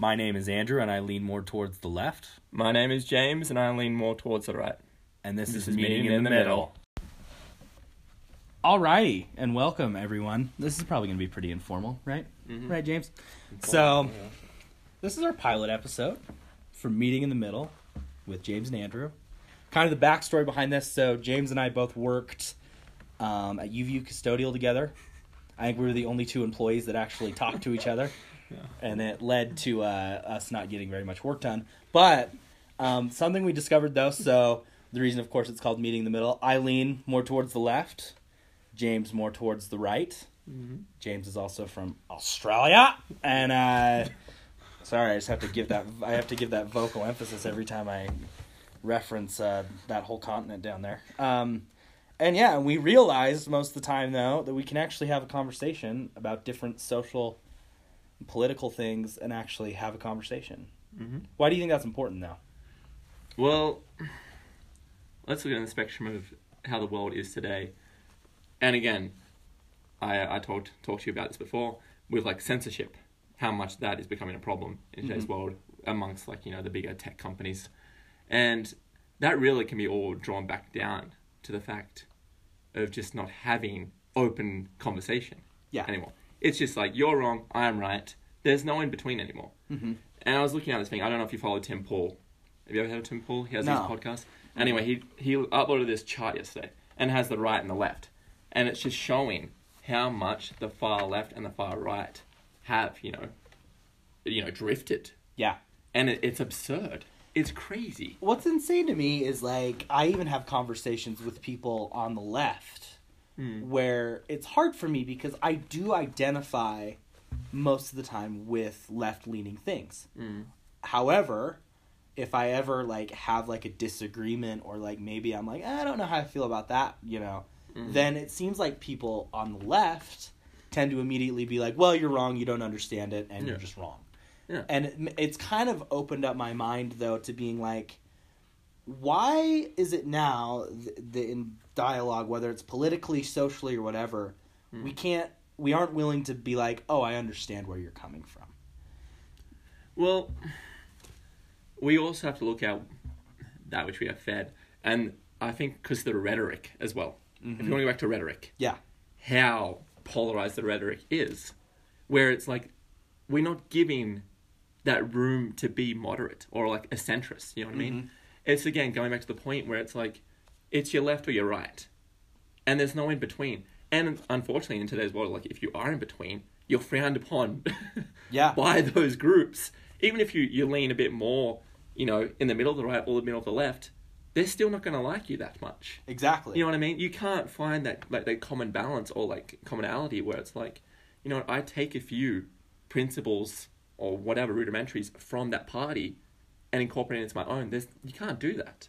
My name is Andrew, and I lean more towards the left. My name is James, and I lean more towards the right. And this, This is is Meeting Meeting in the Middle. Alrighty, and welcome everyone. This is probably going to be pretty informal, right? Mhm. Right, James? So, this is our pilot episode for Meeting in the Middle with James and Andrew. Kind of the backstory behind this. So, James and I both worked um, at UVU Custodial together. I think we were the only two employees that actually talked to each other. And it led to uh, us not getting very much work done. But um, something we discovered though, so the reason, of course, it's called Meeting in the Middle, I lean more towards the left, James more towards the right. Mhm. James is also from Australia, and uh, sorry, I just have to give that I have to give that vocal emphasis every time I reference uh, that whole continent down there. Um, and yeah, we realized most of the time though that we can actually have a conversation about different social, political things, and actually have a conversation. Mhm. Why do you think that's important though? Well, let's look at the spectrum of how the world is today. And again, I I talked talked to you about this before with like censorship, how much that is becoming a problem in today's Mhm. world amongst like you know the bigger tech companies, and that really can be all drawn back down to the fact of just not having open conversation Yeah. anymore. It's just like you're wrong, I'm right. There's no in between anymore. Mm-hmm. And I was looking at this thing. I don't know if you follow Tim Pool. Have you ever heard of Tim Pool? He has No. his podcast. Anyway, he he uploaded this chart yesterday and has the right and the left, and it's just showing how much the far left and the far right have you know, you know, drifted, Yeah. and it, it's absurd. It's crazy. What's insane to me is like I even have conversations with people on the left Mm. where it's hard for me because I do identify most of the time with left leaning things. Mm. However, if I ever like have like a disagreement or like maybe I'm like I don't know how I feel about that, you know, Mhm. then it seems like people on the left tend to immediately be like, "Well, you're wrong. You don't understand it, and you're just wrong." Yeah. And it, it's kind of opened up my mind though to being like, why is it now th- the in dialogue, whether it's politically, socially, or whatever, Mm. we can't, we aren't willing to be like, "Oh, I understand where you're coming from." Well, we also have to look at that which we are fed, and I think because the rhetoric as well. If Mhm. you want to go back to rhetoric, Yeah. how polarized the rhetoric is, where it's like we're not giving that room to be moderate or like a centrist. You know what I mean? Mhm. It's again going back to the point where it's like it's your left or your right, and there's no in between. And unfortunately, in today's world, like if you are in between, you're frowned upon Yeah. by those groups. Even if you, you lean a bit more, you know, in the middle of the right or the middle of the left, they're still not going to like you that much. Exactly. You know what I mean? You can't find that like that common balance or like commonality where it's like, you know, I take a few principles or whatever rudimentaries from that party and incorporate it into my own. There's you can't do that.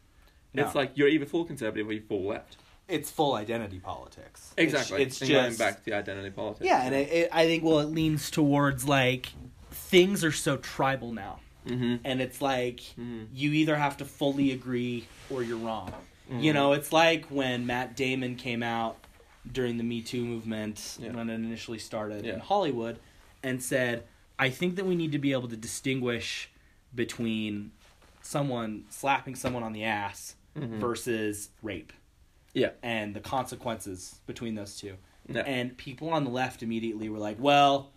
It's like you're either full conservative or you're full left. it's full identity politics. Exactly. It's, it's going back to the identity politics. yeah, and it, it, I think well, it leans towards like things are so tribal now, hmm and it's like Mhm. you either have to fully agree or you're wrong. Mm-hmm. You know, it's like when Matt Damon came out during the Me Too movement Yeah. when it initially started in Hollywood and said, I think that we need to be able to distinguish between someone slapping someone on the ass Mhm. versus rape Yeah. and the consequences between those two. Yeah. And people on the left immediately were like, well,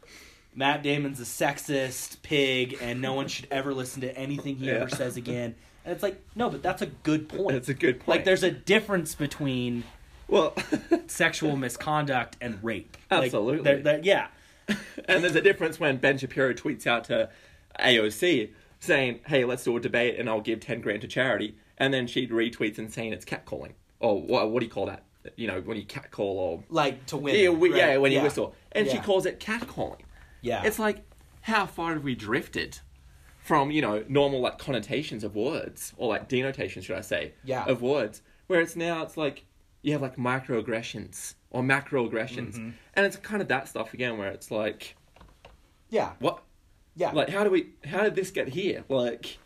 Matt Damon's a sexist pig and no one should ever listen to anything he Yeah. ever says again. And it's like, no, but that's a good point. That's a good point. Like, there's a difference between well, sexual misconduct and rape. Like, Absolutely. there- there- yeah. and there's a difference when Ben Shapiro tweets out to AOC saying, "Hey, let's do a debate, and I'll give ten grand to charity," and then she retweets and saying it's catcalling, or what, what do you call that? You know, when you catcall or Like, to win. yeah, we, right? yeah, when you whistle, and she calls it catcalling. Yeah. It's like, how far have we drifted from you know normal like connotations of words or like denotations, should I say, Yeah. of words, where it's now it's like you have like microaggressions or macroaggressions, Mm-hmm. and it's kind of that stuff again where it's like, yeah. what, Yeah. like how do we, how did this get here? Like,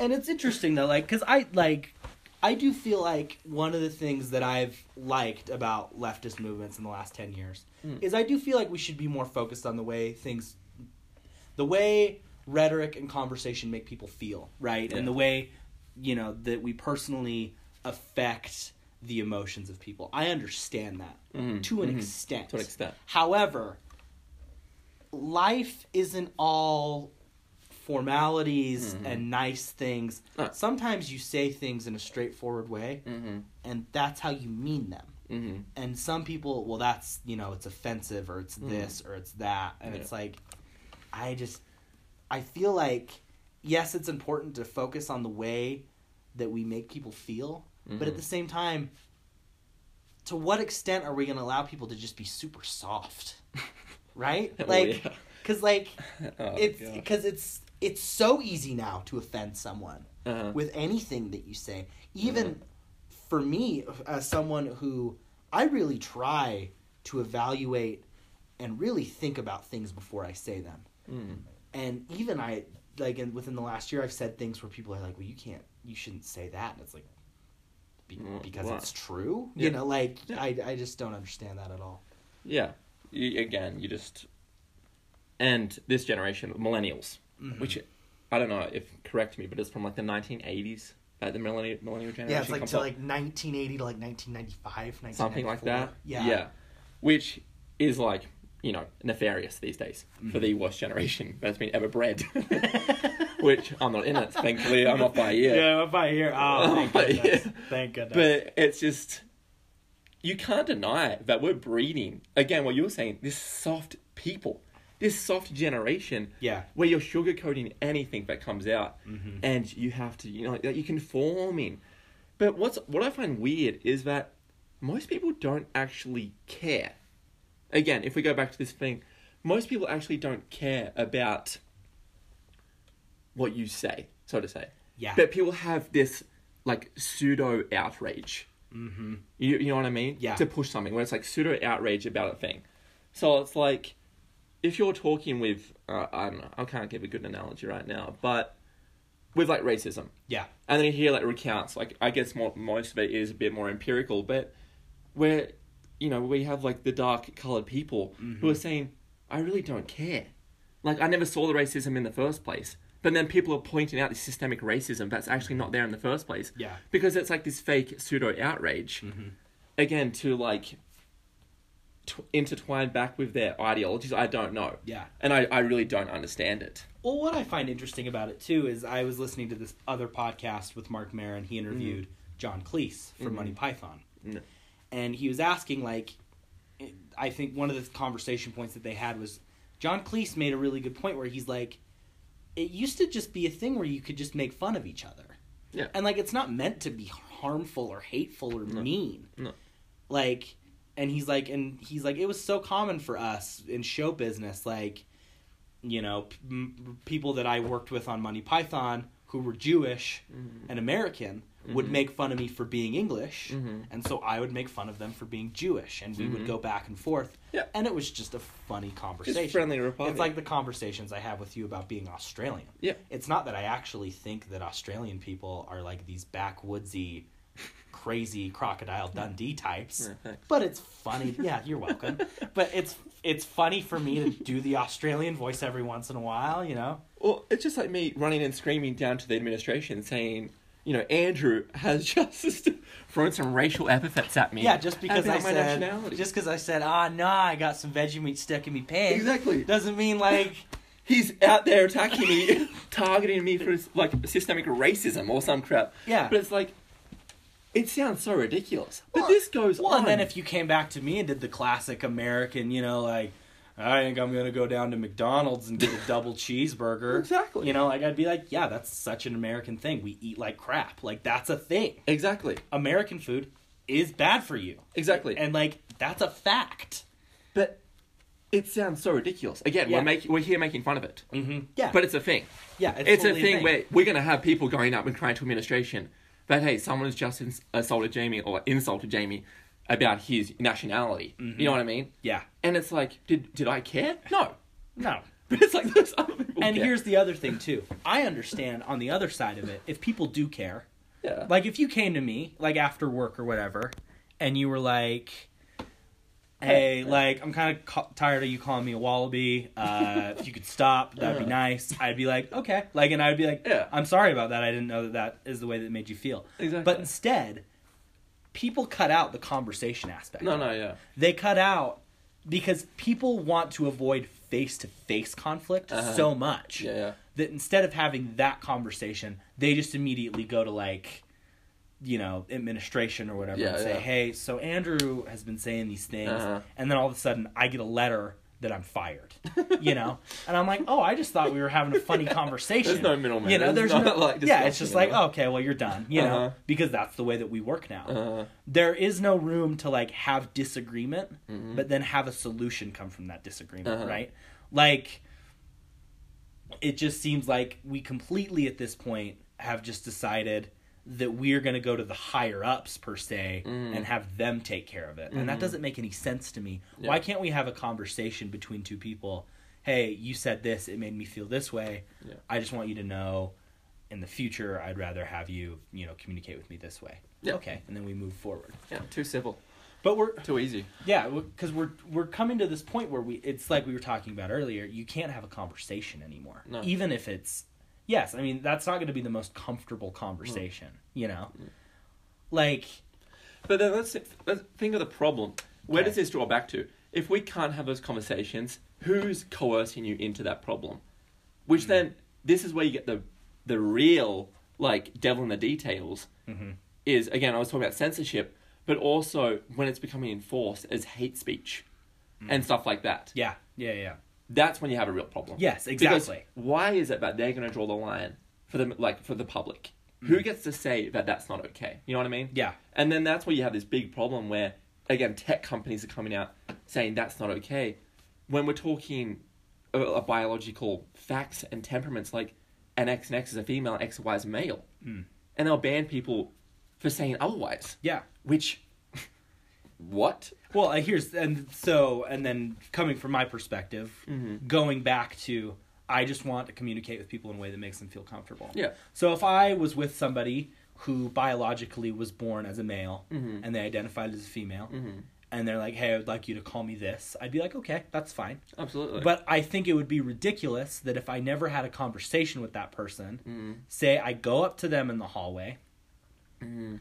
and it's interesting though like because i like i do feel like one of the things that i've liked about leftist movements in the last 10 years Mm. is i do feel like we should be more focused on the way things the way rhetoric and conversation make people feel, right? Yeah. And the way, you know, that we personally affect the emotions of people. I understand that Mhm, to an mhm. extent. To an extent. However, life isn't all formalities Mhm. and nice things. Sometimes you say things in a straightforward way, Mm-hmm. and that's how you mean them. Mm-hmm. And some people, well, that's you know, it's offensive or it's Mhm. this or it's that, and Yeah. it's like, I just, I feel like, yes, it's important to focus on the way that we make people feel, but at Mhm. the same time, to what extent are we going to allow people to just be super soft, right? Oh, Like, yeah. because like Oh, it's because it's it's so easy now to offend someone Uh-huh. with anything that you say. Even for me, as someone who I really try to evaluate and really think about things before I say them. Mm. And even I, like, in, within the last year, I've said things where people are like, well, you can't, you shouldn't say that. And it's like, be, Mm, because why? it's true. Yeah. You know, like, Yeah. I, I just don't understand that at all. Yeah. You, again, you just and this generation, millennials, Mhm. which I don't know if correct me, but it's from like the 1980s. Uh, the millennial millennial generation. Yeah, it's like to up. like 1980 to like 1995, something like that. Yeah, Yeah. Which is like, you know, nefarious these days Mm-hmm. for the worst generation that's been ever bred. Which I'm not in it, thankfully. I'm not by yet. Yeah, if I hear, oh, thank goodness. Thank goodness. But it's just, you can't deny that we're breeding, again, what you were saying, this soft people, this soft generation yeah. where you're sugarcoating anything that comes out Mhm. and you have to, you know, that you conforming. But what's what I find weird is that most people don't actually care. Again, if we go back to this thing, most people actually don't care about what you say, so to say. Yeah. But people have this like pseudo outrage. mm-hmm. You, you know what I mean? Yeah. To push something where it's like pseudo outrage about a thing. So it's like, if you're talking with, uh, I don't know, I can't give a good analogy right now, but with like racism, Yeah. and then you hear like recounts, like I guess more, most of it is a bit more empirical, but where, you know, we have like the dark colored people who are saying, I really don't care. Like I never saw the racism in the first place. But then people are pointing out this systemic racism that's actually not there in the first place Yeah. because it's like this fake pseudo outrage again to like t- intertwine back with their ideologies i don't know Yeah. and I, I really don't understand it Well, what I find interesting about it too is I was listening to this other podcast with Marc Maron. He interviewed John Cleese from Mhm. Monty Python, Mm. and he was asking like, I think one of the conversation points that they had was John Cleese made a really good point where he's like, it used to just be a thing where you could just make fun of each other, Yeah. and like it's not meant to be harmful or hateful or No. mean, No. like, and he's like, and he's like, it was so common for us in show business, like you know, p- m- people that I worked with on Monty Python who were Jewish and American would Mhm. make fun of me for being English, Mhm. and so I would make fun of them for being Jewish, and we would Mhm. go back and forth. Yeah. And it was just a funny conversation. just friendly republic It's like the conversations I have with you about being Australian. yeah It's not that I actually think that Australian people are like these backwoodsy, crazy crocodile Dundee types. Yeah. But it's funny. Yeah, you're welcome. but it's it's funny for me to do the Australian voice every once in a while. You know. well it's just like me running and screaming down to the administration saying you know andrew has just thrown some racial epithets at me Yeah, just because I said just because I said ah nah, I got some veggie meat stuck in me pants. Exactly. Doesn't mean like he's out there attacking me targeting me for like systemic racism or some crap Yeah. but it's like it sounds so ridiculous but Well- this goes on well, on and then if you came back to me and did the classic American, you know, like I think I'm gonna go down to McDonald's and get a double cheeseburger. Exactly. You know, like I'd be like, yeah, that's such an American thing. We eat like crap. Like that's a thing. exactly American food is bad for you. exactly And like that's a fact. But it sounds so ridiculous. Again, Yeah. we're making we're here making fun of it, Mm-hmm. Yeah. but it's a thing. yeah, It's, a totally thing, where we're going to have people going up and crying to administration that hey, someone has just ins- assaulted Jamie or insulted Jamie about his nationality. Mm-hmm. You know what I mean? Yeah. And it's like, did did I care? No. No. But it's like those other people. And care. here's the other thing too. I understand on the other side of it, if people do care, yeah, like if you came to me like after work or whatever and you were like hey, like I'm kind of ca- tired of you calling me a wallaby. Uh, if you could stop, that'd be Uh. nice. I'd be like, okay, like, and I'd be like, Yeah. I'm sorry about that. I didn't know that that is the way that it made you feel. Exactly. But instead, people cut out the conversation aspect. no, no, yeah. They cut out because people want to avoid face to face conflict Uh-huh. so much Yeah, yeah. that instead of having that conversation, they just immediately go to like, you know, administration or whatever Yeah, and say, yeah. "Hey, so Andrew has been saying these things," Uh-huh. and then all of a sudden I get a letter that I'm fired, you know, and I'm like, "Oh, I just thought we were having a funny conversation." There's no middleman. You know, There's no like, yeah. It's just like, know? okay, well, you're done, you know, Uh-huh. because that's the way that we work now. Uh, There is no room to like have disagreement, Mhm. but then have a solution come from that disagreement, Uh-huh. right? Like it just seems like we completely at this point have just decided that we're going to go to the higher ups per se Mhm. and have them take care of it. And that Mhm. doesn't make any sense to me. Yeah. Why can't we have a conversation between two people? Hey, you said this, it made me feel this way. Yeah. I just want you to know in the future I'd rather have you, you know, communicate with me this way. Yeah. Okay, and then we move forward. yeah, too civil, But we're too easy. yeah, because we're we're coming to this point where we it's like we were talking about earlier. You can't have a conversation anymore, No. even if it's yes. I mean, that's not going to be the most comfortable conversation, you know. Like, But then let's, let's think of the problem. Where Okay. does this draw back to? If we can't have those conversations, who's coercing you into that problem? Which then, this is where you get the the real like devil in the details. Mhm. Is again, I was talking about censorship, but also when it's becoming enforced as hate speech and stuff like that. yeah, yeah, yeah. That's when you have a real problem. Yes, Because exactly. why is it that they're going to draw the line for the like for the public? Who gets to say that that's not okay? You know what I mean? Yeah, And then that's where you have this big problem where, again, tech companies are coming out saying that's not okay. When we're talking a, a biological facts and temperaments, like an X and X is a female, X and Y is a male. Mm. And they'll ban people for saying otherwise. yeah. Which, what? Well, uh, here's and so and then coming from my perspective, Mhm. going back to I just want to communicate with people in a way that makes them feel comfortable. Yeah. So if I was with somebody who biologically was born as a male Mhm. and they identified as a female, Mhm. and they're like, "Hey, I would like you to call me this," I'd be like, "Okay, that's fine." Absolutely. But I think it would be ridiculous that if I never had a conversation with that person, Mhm. say I go up to them in the hallway, Mhm.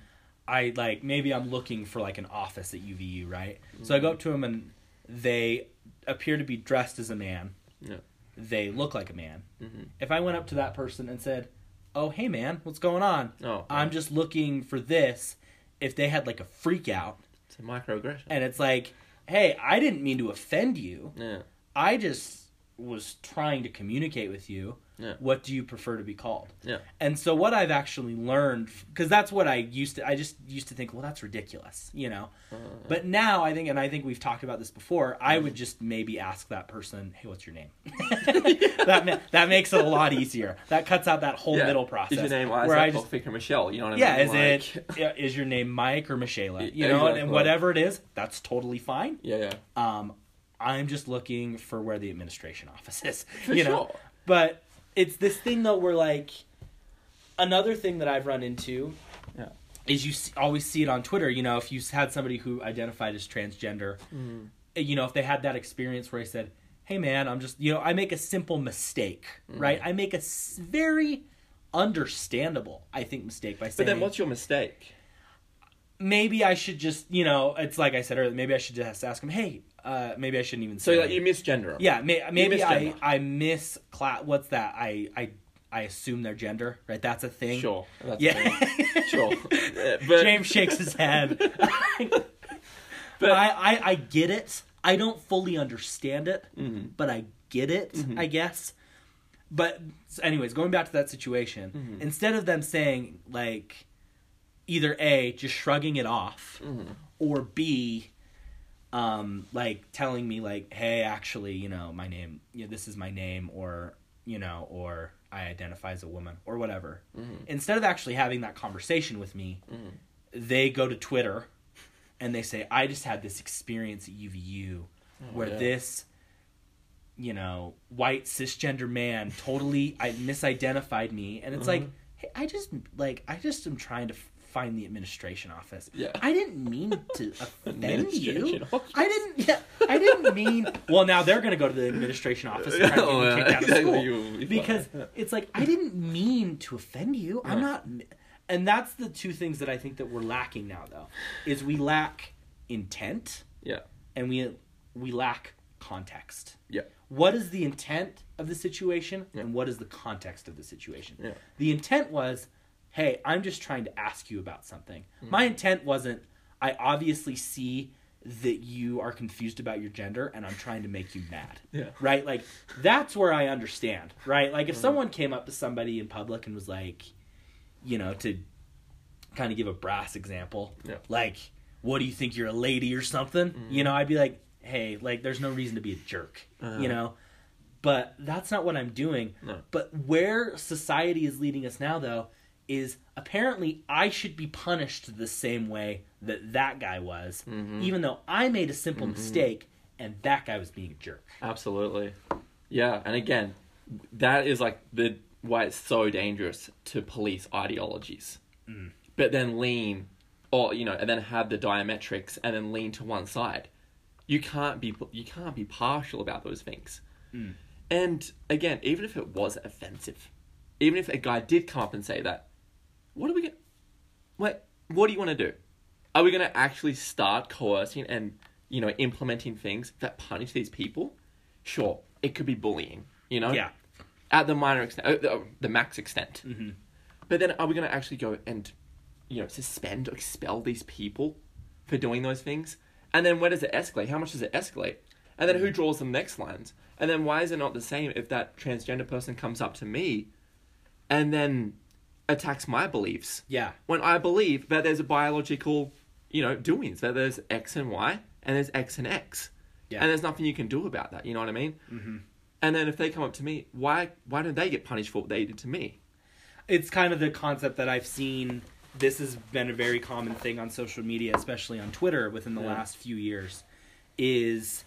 I like maybe I'm looking for like an office at UVU, right? So I go up to them and they appear to be dressed as a man. Yeah. They look like a man. Mhm. If I went up to that person and said, "Oh, hey man, what's going on? Oh, I'm just looking for this." If they had like a freak out it's a microaggression. and it's like, "Hey, I didn't mean to offend you. yeah. I just was trying to communicate with you. Yeah. What do you prefer to be called?" Yeah. And so what I've actually learned because that's what I used to I just used to think, well, that's ridiculous, you know. Uh, But now I think, and I think we've talked about this before. I would just maybe ask that person, "Hey, what's your name?" that ma- that makes it a lot easier. That cuts out that whole yeah. middle process. Is your name where I just, or Michelle? You know what I yeah, mean? is Like- it is your name Mike or Michaela? You know, exactly. and whatever it is, that's totally fine. Yeah, yeah. Um, I'm just looking for where the administration office is. For you know, sure. but it's this thing though where like another thing that I've run into Yeah. is you see, always see it on Twitter. You know, if you had somebody who identified as transgender, Mm. you know, if they had that experience where I said, "Hey, man, I'm just," you know, I make a simple mistake, right? I make a very understandable, I think, mistake by saying But then what's your mistake? maybe I should just, you know, it's like I said earlier, maybe I should just ask him, "Hey, uh, maybe I shouldn't even So say." like, you misgender 'em. Yeah, may, maybe I. I miss class. What's that? I I I assume their gender, right? That's a thing. Sure. That's Yeah. fine. Sure. But, James shakes his head. But- I, I I get it. I don't fully understand it, Mhm. but I get it. Mm-hmm. I guess. But so anyways, going back to that situation, Mm-hmm. instead of them saying like either a just shrugging it off, Mm-hmm. or b um like telling me like hey actually you know my name you know, this is my name or you know or i identify as a woman or whatever Mm-hmm. instead of actually having that conversation with me they go to twitter and they say i just had this experience at uvu where Oh, yeah. this you know white cisgender man totally i misidentified me and it's like Mm-hmm. hey, i just like i just am trying to find the administration office. Yeah. I didn't mean to offend you. Office. I didn't. Yeah, I didn't mean. Well, now they're gonna go to the administration office and try to Oh, yeah, kicked out of school because it's like I didn't mean to offend you. I'm not. And that's the two things that I think that we're lacking now, though, is we lack intent Yeah. and we we lack context. Yeah. What is the intent of the situation Yeah. and what is the context of the situation? Yeah. The intent was, hey, I'm just trying to ask you about something. Mm. My intent wasn't, I obviously see that you are confused about your gender and I'm trying to make you mad. Yeah. Right? Like, that's where I understand, right? Like, if Mm. someone came up to somebody in public and was like, you know, to kind of give a brass example, Yeah. like, what do you think you're a lady or something? You know, I'd be like, hey, like, there's no reason to be a jerk, Uh-huh. you know? But that's not what I'm doing. No. But where society is leading us now, though, is apparently I should be punished the same way that that guy was, Mm-hmm. even though I made a simple mm-hmm. mistake and that guy was being a jerk. Absolutely. Yeah, and again, that is like the why it's so dangerous to police ideologies. Mm. But then lean or you know, and then have the diametrics and then lean to one side. You can't be you can't be partial about those things. Mm. And again, even if it was offensive, even if a guy did come up and say that, what are we going what what do you want to do? Are we going to actually start coercing and you know implementing things that punish these people? Sure, it could be bullying, you know, Yeah. at the minor extent, uh, the, the max extent. Mm-hmm. But then, are we going to actually go and you know suspend, or expel these people for doing those things? And then where does it escalate? How much does it escalate? And then who draws the next lines? And then why is it not the same if that transgender person comes up to me and then attacks my beliefs? Yeah. when I believe that there's a biological, you know, doings, that there's X and Y and there's X and X. Yeah. And there's nothing you can do about that, you know what I mean? Mm-hmm. And then if they come up to me, why why don't they get punished for what they did to me? it's kind of the concept that I've seen. This has been a very common thing on social media, especially on Twitter within the Yeah. last few years, is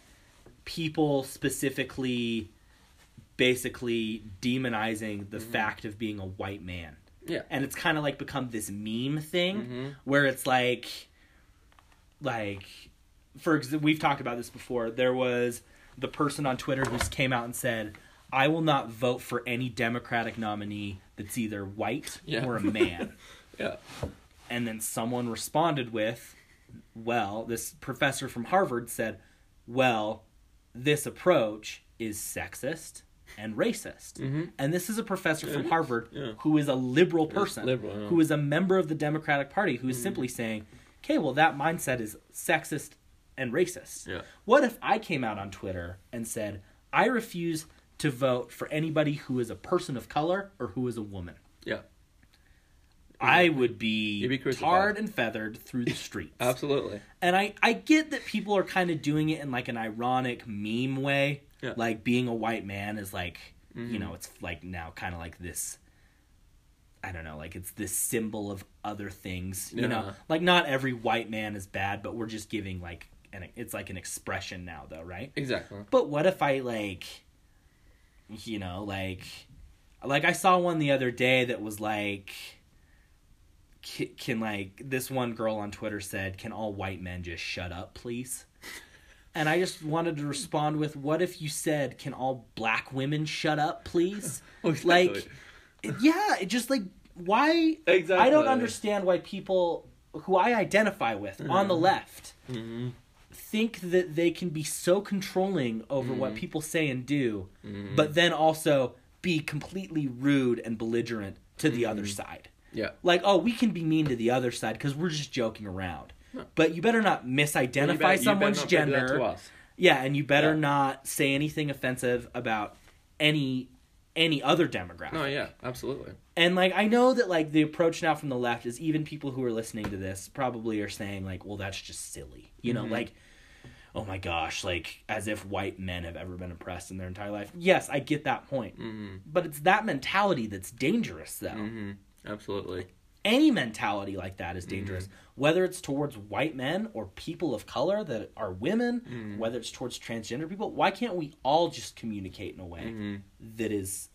people specifically basically demonizing the fact of being a white man. Yeah. And it's kind of like become this meme thing Mhm. where it's like like for ex- we've talked about this before. There was the person on Twitter who came out and said, "I will not vote for any Democratic nominee that's either white Yeah. or a man." Yeah. and then someone responded with, "Well, this professor from Harvard said, well, this approach is sexist and racist." Mhm. And this is a professor from Harvard Yeah. who is a liberal person, liberal, yeah. who is a member of the Democratic Party, who is simply saying, "Okay, well, that mindset is sexist and racist." Yeah. What if I came out on Twitter and said, "I refuse to vote for anybody who is a person of color or who is a woman"? Yeah. I would be, be tarred and feathered through the streets. Absolutely. And I, I get that people are kind of doing it in like an ironic meme way. Yeah. Like being a white man is like, you Mhm. know, it's like now kind of like this. I don't know, like it's this symbol of other things. You know, like not every white man is bad, but we're just giving like and it's like an expression now, though, right? Exactly. But what if I like, you know, like, like I saw one the other day that was like, can, can like this one girl on Twitter said, "Can all white men just shut up, please?" And I just wanted to respond with, "What if you said, can all black women shut up, please?" Like, yeah, it just like why? Exactly. I don't understand why people who I identify with on the left hmm think that they can be so controlling over what Mhm. people say and do, Mhm. but then also be completely rude and belligerent to the other side. Yeah. Like, oh, we can be mean to the other side because we're just joking around. But you better not misidentify better- someone's not do that gender. Yeah, and you better Yeah. not say anything offensive about any any other demographic. No, yeah, absolutely. And like I know that like the approach now from the left is even people who are listening to this probably are saying like, well, that's just silly. You know, Mhm. like oh my gosh, like as if white men have ever been oppressed in their entire life. Yes, I get that point. hmm But it's that mentality that's dangerous though. hmm Absolutely. Any mentality like that is dangerous. Whether it's towards white men or people of color that are women, Mhm. whether it's towards transgender people, why can't we all just communicate in a way hmm that is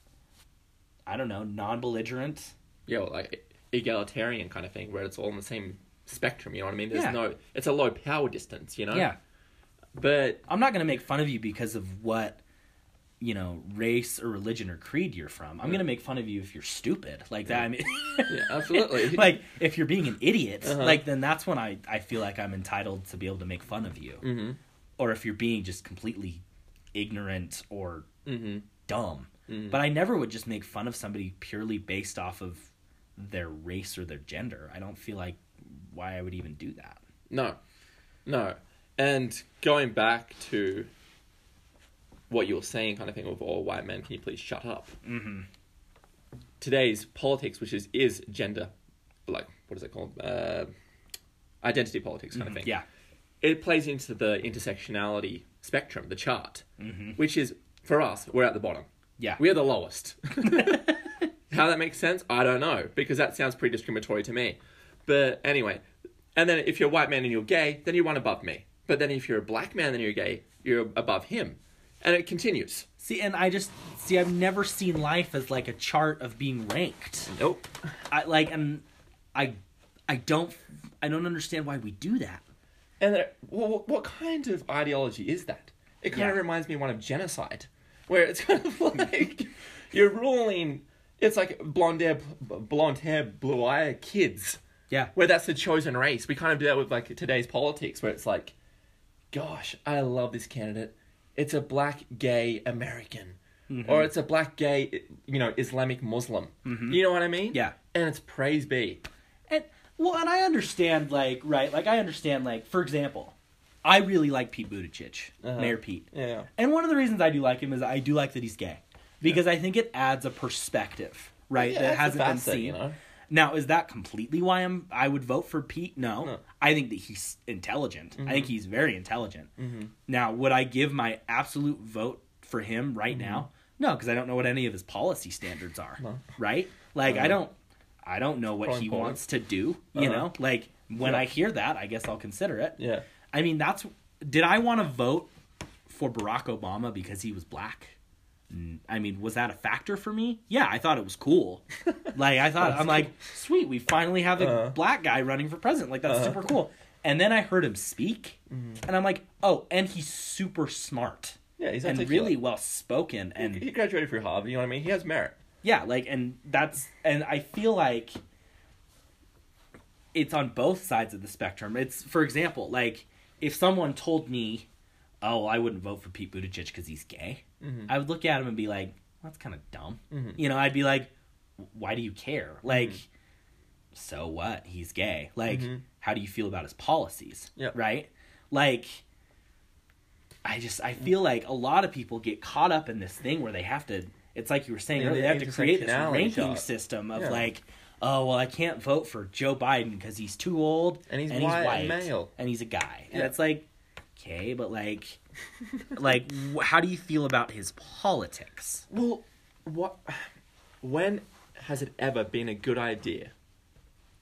I don't know, non belligerent? Yeah, well, like egalitarian kind of thing where it's all on the same spectrum. You know what I mean? There's Yeah. no. It's a low power distance. You know. Yeah. But I'm not going to make fun of you because of what you know race or religion or creed you're from. I'm going to make fun of you if you're stupid like that. I mean, Yeah, absolutely. like if you're being an idiot, Uh-huh. like then that's when I I feel like I'm entitled to be able to make fun of you. hmm Or if you're being just completely ignorant or hmm dumb. Mhm. But I never would just make fun of somebody purely based off of their race or their gender. I don't feel like why I would even do that. No, no. And going back to what you're saying, kind of thing, of all white men, can you please shut up? Mm-hmm. Today's politics, which is is gender, like what is it called? Uh, identity politics, kind of thing. Mm-hmm. Yeah. it plays into the intersectionality spectrum, the chart, Mm-hmm. which is for us, we're at the bottom. Yeah. We're the lowest. How that makes sense, I don't know, because that sounds pretty discriminatory to me. But anyway, and then if you're a white man and you're gay, then you're one above me. But then if you're a black man and you're gay, you're above him. And it continues. See, and I just see. I've never seen life as like a chart of being ranked. Nope. I like, and I, I don't, I don't understand why we do that. And uh, there, well, what kind of ideology is that? It kind of reminds me of one of genocide, where it's kind of like you're ruling. It's like blonde hair, blonde hair, blue eye kids, Yeah. where that's the chosen race. We kind of do that with like today's politics, where it's like, gosh, I love this candidate. It's a black gay American, Mm-hmm. or it's a black gay, you know, Islamic Muslim. You know what I mean? Yeah. And it's praise be. And well, and I understand, like, right, like I understand, like, for example, I really like Pete Buttigieg, Uh-huh. Mayor Pete, Yeah. and one of the reasons I do like him is I do like that he's gay because I think it adds a perspective, right, Yeah, that hasn't been seen. you know? Now, is that completely why I'm I would vote for Pete? No, No. I think that he's intelligent. I Mm-hmm. think he's very intelligent. Now, would I give my absolute vote for him right Mm-hmm. now? No, because I don't know what any of his policy standards are. No. Right? Like I Uh-huh. don't, I don't know what he wants to do. You Uh-huh. know, like when Yeah. I hear that, I guess I'll consider it. Yeah. I mean, that's. Did I want to vote for Barack Obama because he was black? I mean, was that a factor for me? Yeah, I thought it was cool. like I thought, I'm like, sweet, we finally have a Uh-huh. black guy running for president. Like that's Uh-huh. super cool. And then I heard him speak, Mm-hmm. and I'm like, oh, and he's super smart Yeah, he's and really well spoken, and he graduated from Harvard. You know what I mean? He has merit. yeah, like, and that's, and I feel like it's on both sides of the spectrum. It's, for example, like if someone told me, "Oh, I wouldn't vote for Pete Buttigieg because he's gay," Mhm. I would look at him and be like, "That's kind of dumb." Mhm. You know, I'd be like, "Why do you care?" Like, so what? He's gay. Like, Mhm. how do you feel about his policies? Yep. Right? Like. I just I feel like a lot of people get caught up in this thing where they have to it's like you were saying Yeah, earlier, they have to create this ranking system of Yeah. like oh well I can't vote for Joe Biden because he's too old And he's white and male. and he's a guy and it's like okay but like like how do you feel about his politics Well, what? When has it ever been a good idea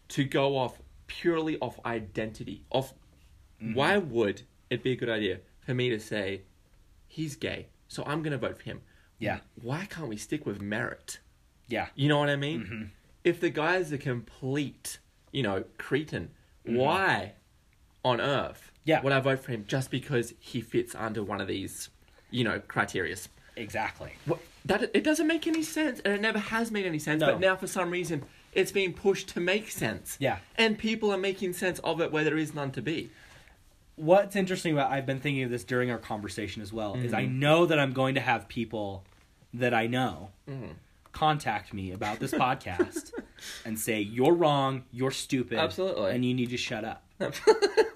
to go off purely off identity? Off, why would it be a good idea for me to say he's gay, so I'm going to vote for him? Yeah. Why can't we stick with merit? yeah You know what I mean? Mhm. If the guy's a complete, you know, cretin, Mm-hmm. why on earth Yeah. would I vote for him just because he fits under one of these, you know, criterias? exactly What, that it doesn't make any sense, and it never has made any sense. No. But now, for some reason, it's being pushed to make sense. Yeah. and people are making sense of it where there is none to be. what's interesting about I've been thinking of this during our conversation as well is I Mhm. know that I'm going to have people that I know Mhm. contact me about this podcast and say you're wrong, you're stupid, Absolutely. and you need to shut up.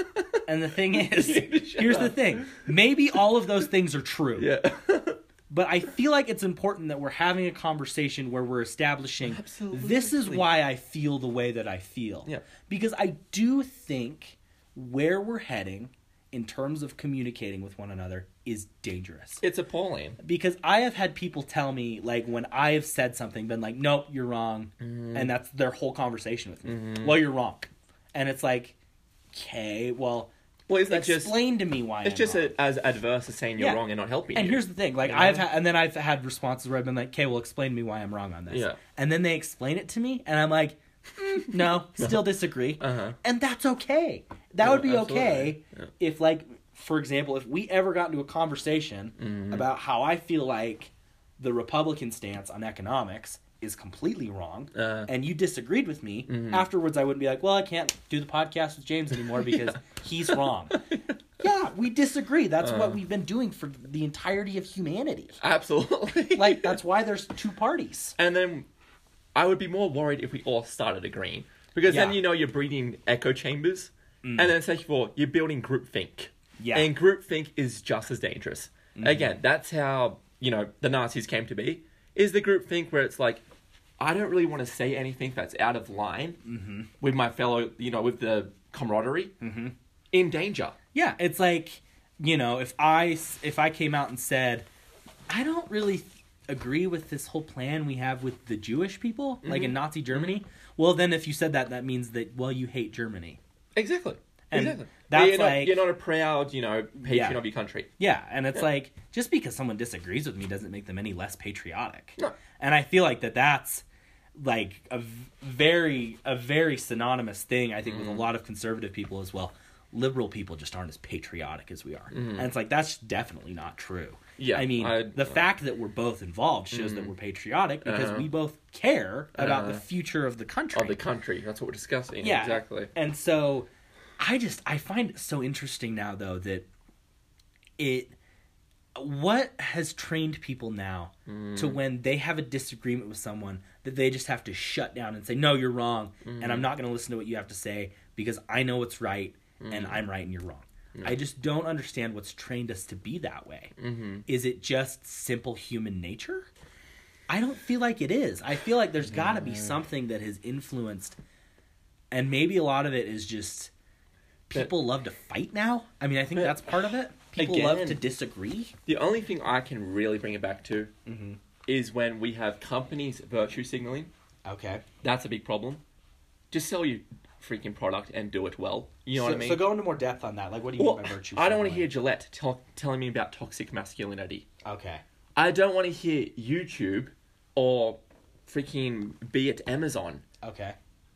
and the thing is, You need to shut here's the thing: maybe all of those things are true, Yeah, but I feel like it's important that we're having a conversation where we're establishing Absolutely. this is why I feel the way that I feel. Yeah. Because I do think where we're heading in terms of communicating with one another is dangerous. it's appalling. Because I have had people tell me, like, when I have said something, been like, nope, you're wrong. Mm-hmm. And that's their whole conversation with me. Well, you're wrong. And it's like, okay, well, Well, is that just? explain to me why It's I'm just wrong. a, as adverse as saying you're Yeah. wrong and not helping And you. here's the thing, like You I've know? had, and then I've had responses where I've been like, "Okay, well, explain to me why I'm wrong on this." Yeah. And then they explain it to me, and I'm like, "Mm, no, still disagree. Uh-huh. And that's okay. That Yeah, would be absolutely. okay Yeah. if, like, for example, if we ever got into a conversation Mm-hmm. about how I feel like the Republican stance on economics is completely wrong, Uh, and you disagreed with me, Mhm. afterwards I wouldn't be like, well, I can't do the podcast with James anymore because he's wrong. yeah, we disagree. That's Uh. what we've been doing for the entirety of humanity. absolutely. Like, that's why there's two parties. And then I would be more worried if we all started agreeing. Because then Yeah. Mm. you know you're breeding echo chambers. And then second of all, you're building groupthink. Yeah. Mm-hmm. And groupthink is just as dangerous. Again, that's how, you know, the Nazis came to be. Is the groupthink where it's like, I don't really want to say anything that's out of line Mm-hmm. with my fellow, you know, with the camaraderie. In danger. Yeah, it's like you know, if I if I came out and said, I don't really agree with this whole plan we have with the Jewish people, like Mm-hmm. in Nazi Germany. Well, then if you said that, that means that well, you hate Germany. Exactly. And exactly. that's you're, not, like- you're not a proud, you know, patron Yeah. of your country. Yeah, and it's Yeah. like just because someone disagrees with me doesn't make them any less patriotic. No. And I feel like that that's like a very a very synonymous thing I think with Mm-hmm. a lot of conservative people as well. Liberal people just aren't as patriotic as we are. And it's like that's definitely not true. Mm-hmm. Yeah, I mean, I- the fact that we're both involved shows that we're patriotic because Uh-huh. we both care about the Uh-huh. future of the country. Of the country. That's what we're discussing. Yeah, Exactly. And so, I just I find it so interesting now though that it what has trained people now to mm. when they have a disagreement with someone that they just have to shut down and say no you're wrong and I'm mm. not going to listen to what you have to say because I know what's right and mm. I'm right and you're wrong. I just don't understand what's trained us to be that way. Mm-hmm. Is it just simple human nature? I don't feel like it is. I feel like there's got to be something that has influenced, and maybe a lot of it is just people love to fight now. I mean, I think But that's part of it. People love to disagree. The only thing I can really bring it back to Mm-hmm. is when we have companies virtue signaling. Okay. That's a big problem. Just sell your freaking product and do it well. You know so, what I mean? So go into more depth on that. Like, what do you well, mean by virtue? I don't want to hear Gillette tell, telling me about toxic masculinity. Okay. I don't want to hear YouTube or freaking be it Amazon Okay.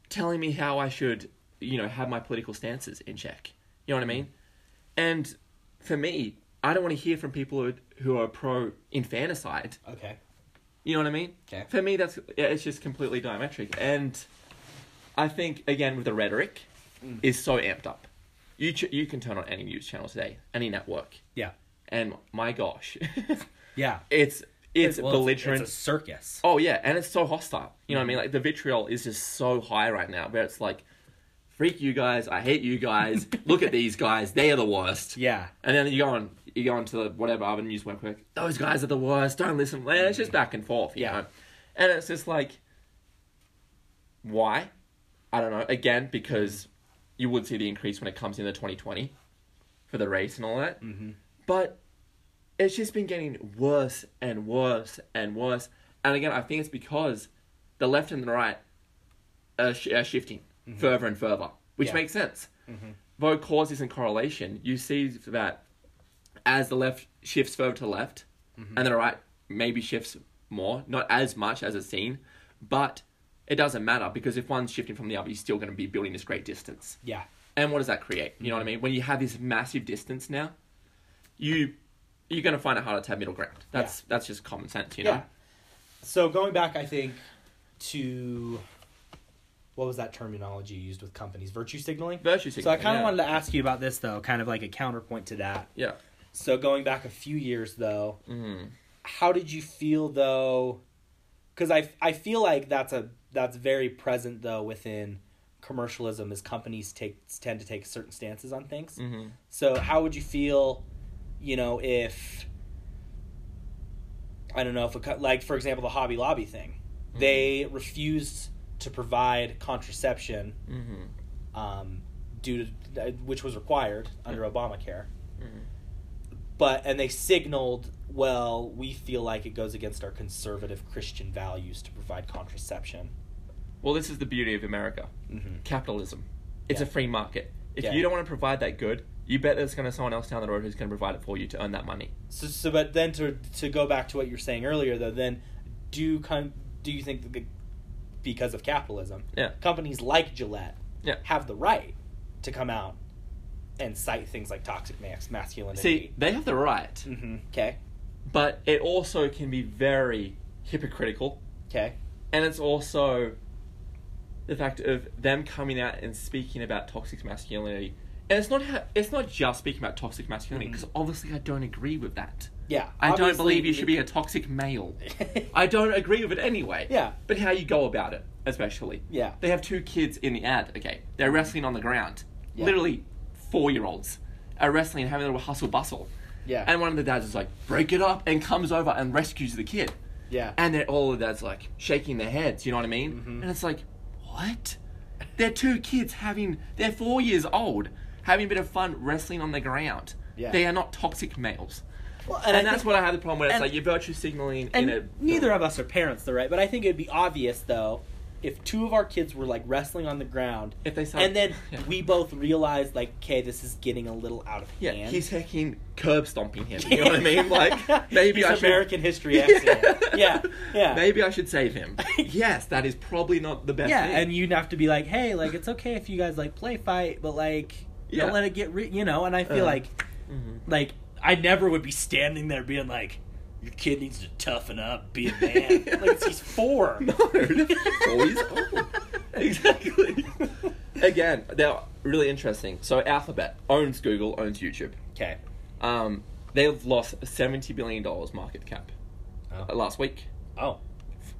telling me how I should, you know, have my political stances in check. You know what I mean? And for me, I don't want to hear from people who, who are pro infanticide. Okay. You know what I mean? Okay. For me, that's yeah, it's just completely diametric, and I think again with the rhetoric Mm. is so amped up. You ch- you can turn on any news channel today, any network, Yeah. and my gosh, Yeah. it's it's Well, belligerent. It's, a circus. Oh yeah, and it's so hostile. You know what I mean? Mm. Like the vitriol is just so high right now, where it's like, freak you guys, I hate you guys. Look at these guys, they are the worst. Yeah. And then you go on, you go on to the whatever other news website. Those guys are the worst. Don't listen. And it's just back and forth. You Yeah. know? And it's just like, why? I don't know. Again, because you would see the increase when it comes into 2020 for the race and all that. Mm-hmm. But it's just been getting worse and worse and worse. And again, I think it's because the left and the right are, sh- are shifting further and further, which Mm-hmm. Yeah. makes sense. Mm-hmm. Though cause isn't correlation, you see that as the left shifts further to the left, Mm-hmm. and the right maybe shifts more, not as much as it's seen, but it doesn't matter because if one's shifting from the other, you're still going to be building this great distance. Yeah. And what does that create? You know what I mean? When you have this massive distance now, you you're going to find it harder to have middle ground. That's that's just common sense, you know. Yeah. So going back, I think to what was that terminology used with companies? Virtue signaling. Virtue So I kind of yeah. wanted to ask you about this though, kind of like a counterpoint to that. Yeah. So going back a few years though, Mm. how did you feel though? Because I I feel like that's a that's very present though within commercialism as companies take tend to take certain stances on things. hmm So how would you feel, you know, if I don't know if a, like for example the Hobby Lobby thing, they refused to provide contraception, hmm um, due to uh, which was required under Obamacare, hmm but and they signaled, well, we feel like it goes against our conservative Christian values to provide contraception. Well, this is the beauty of America. Mm-hmm. Capitalism. It's Yeah. a free market. If Yeah. you don't want to provide that good, you bet there's going to someone else down the road who's going to provide it for you to earn that money. So, so, but then to to go back to what you were saying earlier, though, then do kind do you think that because of capitalism. Yeah. Companies like Gillette Yeah. have the right to come out and cite things like toxic mas- See, masculinity. they have the right, hmm Okay. but it also can be very hypocritical. Okay. And it's also the fact of them coming out and speaking about toxic masculinity. And it's not ha- it's not just speaking about toxic masculinity because obviously I don't agree with that. Yeah. I don't believe you should be a toxic male. I don't agree with it anyway. Yeah. But how you go about it, especially. Yeah. They have two kids in the ad. Okay, they're wrestling on the ground. Yeah. Literally, four year olds are wrestling and having a little hustle bustle. Yeah. And one of the dads is like, break it up, and comes over and rescues the kid. yeah. And they're all the dads like shaking their heads, you know what I mean? Mhm. And it's like, what? They're two kids having, they're four years old, having a bit of fun wrestling on the ground. Yeah. They are not toxic males. Well, And, I that's think- what I have the problem with. It's and- like you're virtue signaling and in a. neither of us are parents, though, right? But I think it'd be obvious, though, if two of our kids were like wrestling on the ground, If they start, and then yeah. we both realized, like, okay, this is getting a little out of Yeah, hand. he's hecking curb stomping him. You know what I mean? Like maybe He's I should American history accident. yeah, yeah. Maybe I should save him. yes, that is probably not the best. yeah, thing. and you'd have to be like, hey, like it's okay if you guys like play fight, but like Yeah. don't let it get re- you know. And I feel Uh, like Mhm. like I never would be standing there being like, your kid needs to toughen up, be a man. like he's four. No, four years old. Exactly. Again, they're really interesting. So Alphabet owns Google, owns YouTube. Okay. Um, they've lost seventy billion dollars market cap Oh. last week. oh.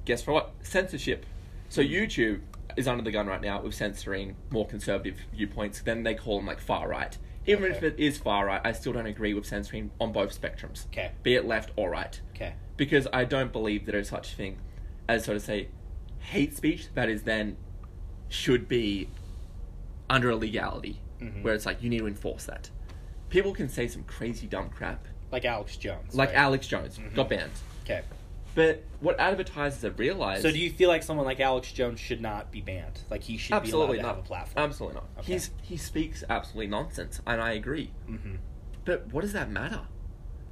Guess for what? Censorship. So YouTube is under the gun right now with censoring more conservative viewpoints. Then they call them like far right. Even if it is far right, I still don't agree with censoring on both spectrums, Okay. be it left or right, Okay. because I don't believe there is such a thing as sort of say hate speech that is then should be under a legality Mhm. where it's like you need to enforce that. People can say some crazy dumb crap, Like Alex Jones. like right? Alex Jones Mhm. got banned. Okay. But what advertisers have realized So do you feel like someone like Alex Jones should not be banned? Like he should absolutely be allowed to not have a platform. Absolutely not. Okay. He's he speaks absolutely nonsense, and I agree. hmm But what does that matter?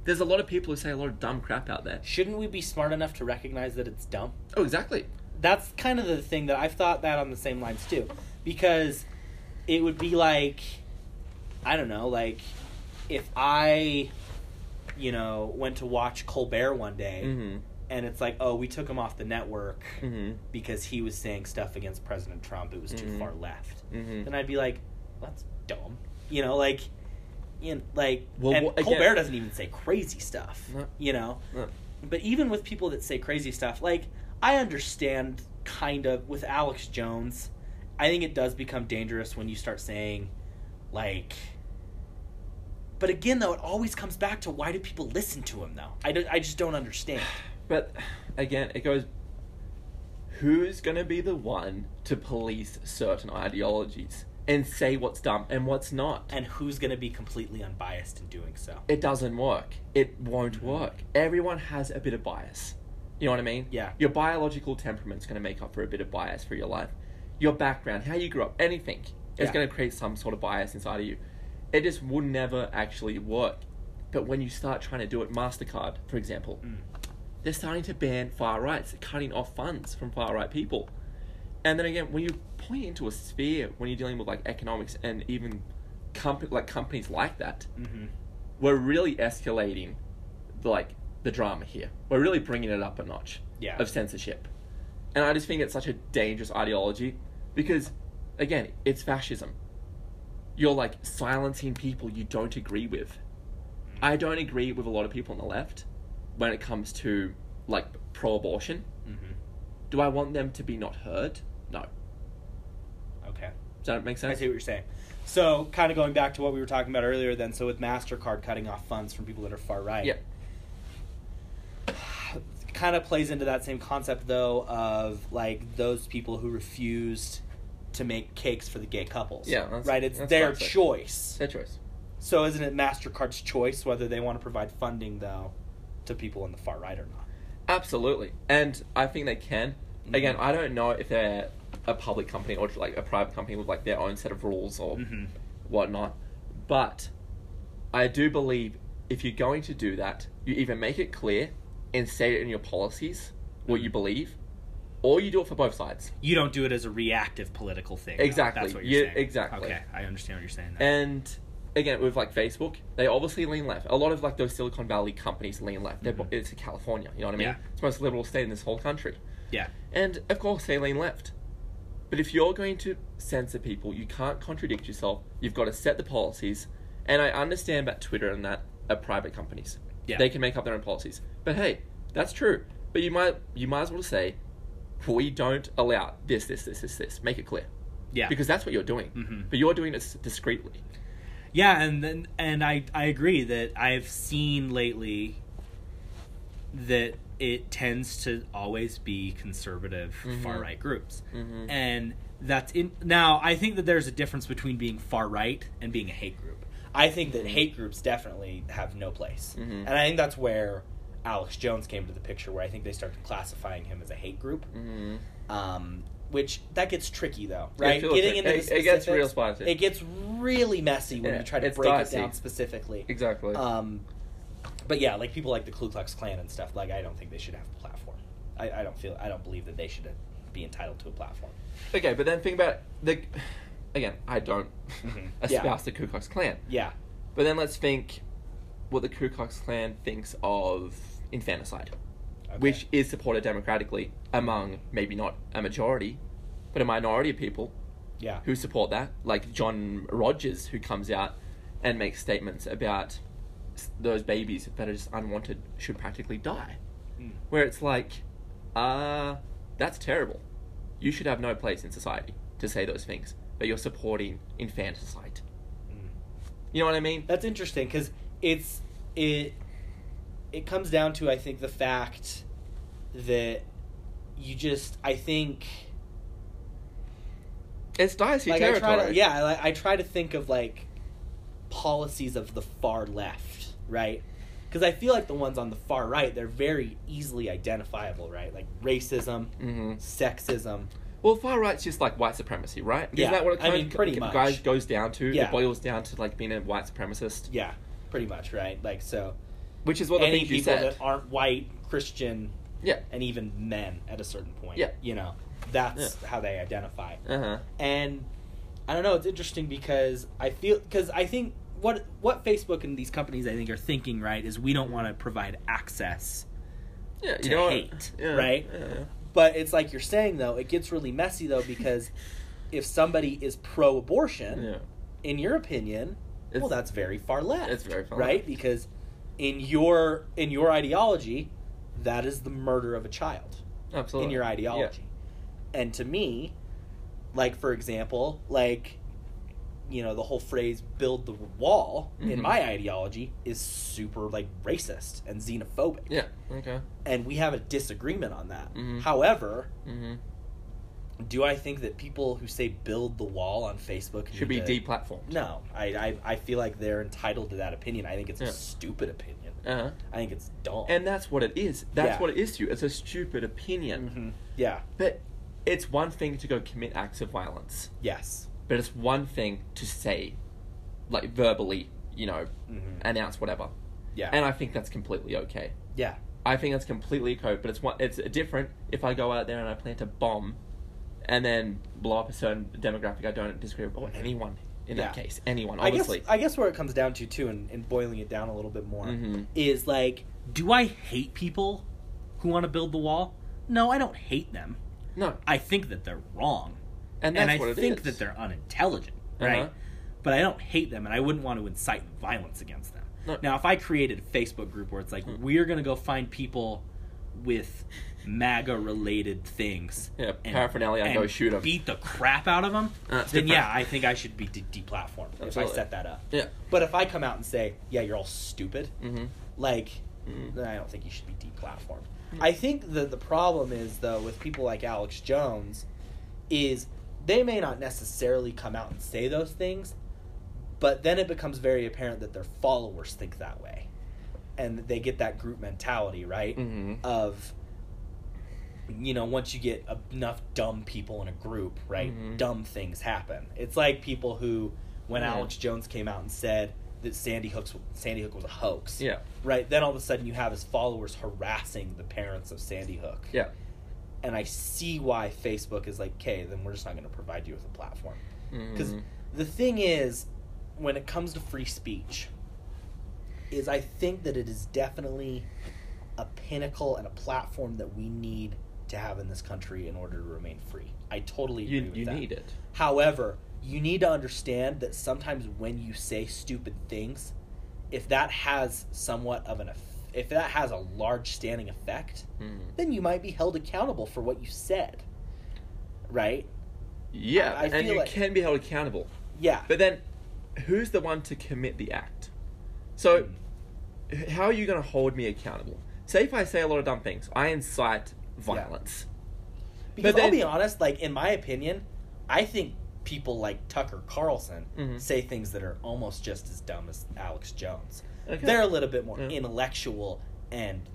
There's a lot of people who say a lot of dumb crap out there. Shouldn't we be smart enough to recognize that it's dumb? Oh, exactly. That's kind of the thing that I've thought that on the same lines too, because it would be like, I don't know, like if I, you know, went to watch Colbert one day, Mm-hmm. And it's like, oh, we took him off the network Mm-hmm. because he was saying stuff against President Trump. It was too Mhm. far left. Mm-hmm. Then I'd be like, that's dumb. You know, like, you know, like, Well, and again- Colbert doesn't even say crazy stuff. You know, No. but even with people that say crazy stuff, like I understand kind of with Alex Jones, I think it does become dangerous when you start saying like but again though it always comes back to why do people listen to him though? I, don't, I just don't understand. But again, it goes. Who's going to be the one to police certain ideologies and say what's dumb and what's not? And who's going to be completely unbiased in doing so? it doesn't work. It won't Mhm. work. Everyone has a bit of bias. You know what I mean? Yeah. Your biological temperament's going to make up for a bit of bias for your life. Your background, how you grew up, anything is Yeah. going to create some sort of bias inside of you. It just would never actually work. But when you start trying to do it, Mastercard, for example, Mm. They're starting to ban far rights, cutting off funds from far right people. And then again, when you point into a sphere, when you're dealing with like economics and even comp- like companies like that, Mm-hmm. we're really escalating like the drama here. We're really bringing it up a notch Yeah. of censorship. And I just think it's such a dangerous ideology because again, it's fascism. You're like silencing people you don't agree with. I don't agree with a lot of people on the left when it comes to like pro-abortion. Mm-hmm. Do I want them to be not heard? No. Okay. Does that make sense? I see what you're saying. So, kind of going back to what we were talking about earlier, then. So, with Mastercard cutting off funds from people that are far right, Yeah. kind of plays into that same concept, though, of like those people who refused to make cakes for the gay couples. Yeah, that's- right. It's that's their classic. choice. Their choice. So, isn't it Mastercard's choice whether they want to provide funding though to people on the far right or not? Absolutely. And I think they can. Mhm. Again, I don't know if they're a public company or like a private company with like their own set of rules or Mhm. whatnot. But I do believe if you're going to do that, you either make it clear and say it in your policies what you believe, or you do it for both sides. You don't do it as a reactive political thing. though. Exactly. That's what you're Yeah, saying. exactly. Okay, I understand what you're saying. And again, with like Facebook, they obviously lean left. A lot of like those Silicon Valley companies lean left. They're, Mhm. It's California. You know what I mean? Yeah. It's the most liberal state in this whole country. yeah. And of course, they lean left. But if you're going to censor people, you can't contradict yourself. You've got to set the policies. And I understand about Twitter and that are private companies. Yeah. They can make up their own policies. But hey, that's true. But you might you might as well say, we don't allow this, this, this, this, this. Make it clear. Yeah. Because that's what you're doing. Mhm. But you're doing it discreetly. Yeah, and then and I I agree that I've seen lately that it tends to always be conservative Mhm. far right groups. Mhm. And that's in now I think that there's a difference between being far right and being a hate group. I think that hate groups definitely have no place. Mhm. And I think that's where Alex Jones came to the picture where I think they started classifying him as a hate group. Mm-hmm. Um, which that gets tricky though, right? Getting it. into the It- it gets real spicy. It gets really messy when Yeah, you try to break dicey. it down specifically. Exactly. Um, but yeah, like people like the Ku Klux Klan and stuff. Like I don't think they should have a platform. I, I don't feel. I don't believe that they should be entitled to a platform. okay, but then think about the. Again, I don't Mhm. espouse Yeah. the Ku Klux Klan. Yeah. But then let's think what the Ku Klux Klan thinks of infanticide, Okay. which is supported democratically among maybe not a majority, but a minority of people Yeah. who support that, like John Rogers, who comes out and makes statements about those babies that are just unwanted should practically die. Mm. Where it's like, uh, that's terrible. You should have no place in society to say those things, but you're supporting infanticide. Mm. You know what I mean? That's interesting because it's it. It comes down to I think the fact that you just I think It's dicey like I territory. try to yeah like, I try to think of like policies of the far left right because I feel like the ones on the far right they're very easily identifiable right like racism hmm sexism Well, far right's just like white supremacy, right? Yeah, Isn't that what it I mean, of pretty much. goes down to? Yeah. It boils down to like being a white supremacist, yeah pretty much right like so which is what the any things you people said. that aren't white Christian Yeah. and even men at a certain point Yeah. you know that's how they identify Uh huh. and I don't know. It's interesting because I feel because I think what what Facebook and these companies I think are thinking right is we don't want to provide access, Yeah. To hate, Yeah, right? Yeah. but it's like you're saying though it gets really messy though because if somebody is pro-abortion, Yeah. in your opinion, well that's very far left. it's very far right left. because in your in your ideology, that is the murder of a child. Absolutely. in your ideology. And to me, like for example, like you know, the whole phrase build the wall in Mhm. my ideology is super like racist and xenophobic. Yeah. yeah. Okay. And we have a disagreement on that. Mhm. However, Mm-hmm. Do I think that people who say build the wall on Facebook Should be to- deplatformed. No, I, I I feel like they're entitled to that opinion. I think it's Yeah. a stupid opinion. Uh huh. I think it's dumb. And that's what it is. That's Yeah. what it is to you. It's a stupid opinion. Mhm. yeah, But it's one thing to go commit acts of violence, yes, but it's one thing to say, like verbally, you know, Mhm. announce whatever. yeah, And I think that's completely okay. yeah, I think that's completely okay. But it's one. It's different if I go out there and I plant a bomb, and then blow up a certain demographic I don't disagree with, or anyone in that Yeah. case, anyone. I guess. I guess where it comes down to too, and, and boiling it down a little bit more, Mhm. is like, do I hate people who want to build the wall? No, I don't hate them. no, I think that they're wrong, and and, I what it think is. that they're unintelligent, right? Uh-huh. But I don't hate them, and I wouldn't want to incite violence against them. No. Now, if I created a Facebook group where it's like, Hmm. we're gonna go find people with MAGA related things, Yeah, paraphernalia, and go shoot them. beat the crap out of them, That's then yeah, I think I should be de- deplatformed if I set that up. Yeah. But if I come out and say, yeah, you're all stupid, Mm-hmm. like, Mhm. then I don't think you should be deplatformed. Hmm. I think that the problem is, though, with people like Alex Jones, is they may not necessarily come out and say those things, but then it becomes very apparent that their followers think that way. And they get that group mentality, right? Mhm. Of, you know, once you get enough dumb people in a group, right, Mhm. dumb things happen. It's like people who, when Yeah. Alex Jones came out and said that Sandy Hook's Sandy Hook was a hoax, Yeah. right? Then all of a sudden you have his followers harassing the parents of Sandy Hook. Yeah. and I see why Facebook is like, okay, then we're just not going to provide you with a platform. Because Mm. the thing is, when it comes to free speech, is I think that it is definitely a pinnacle and a platform that we need to have in this country in order to remain free. I totally agree you with you that. need it. However, you need to understand that sometimes when you say stupid things, if that has somewhat of an eff- if that has a large standing effect, Mm. then you might be held accountable for what you said. Right? Yeah, I and feel you like- can be held accountable. Yeah. But then, who's the one to commit the act? So, h- how are you going to hold me accountable? Say if I say a lot of dumb things, I incite violence. Because But I'll be honest, like in my opinion, I think people like Tucker Carlson Mhm. say things that are almost just as dumb as Alex Jones. Okay. They're a little bit more Yeah. intellectual and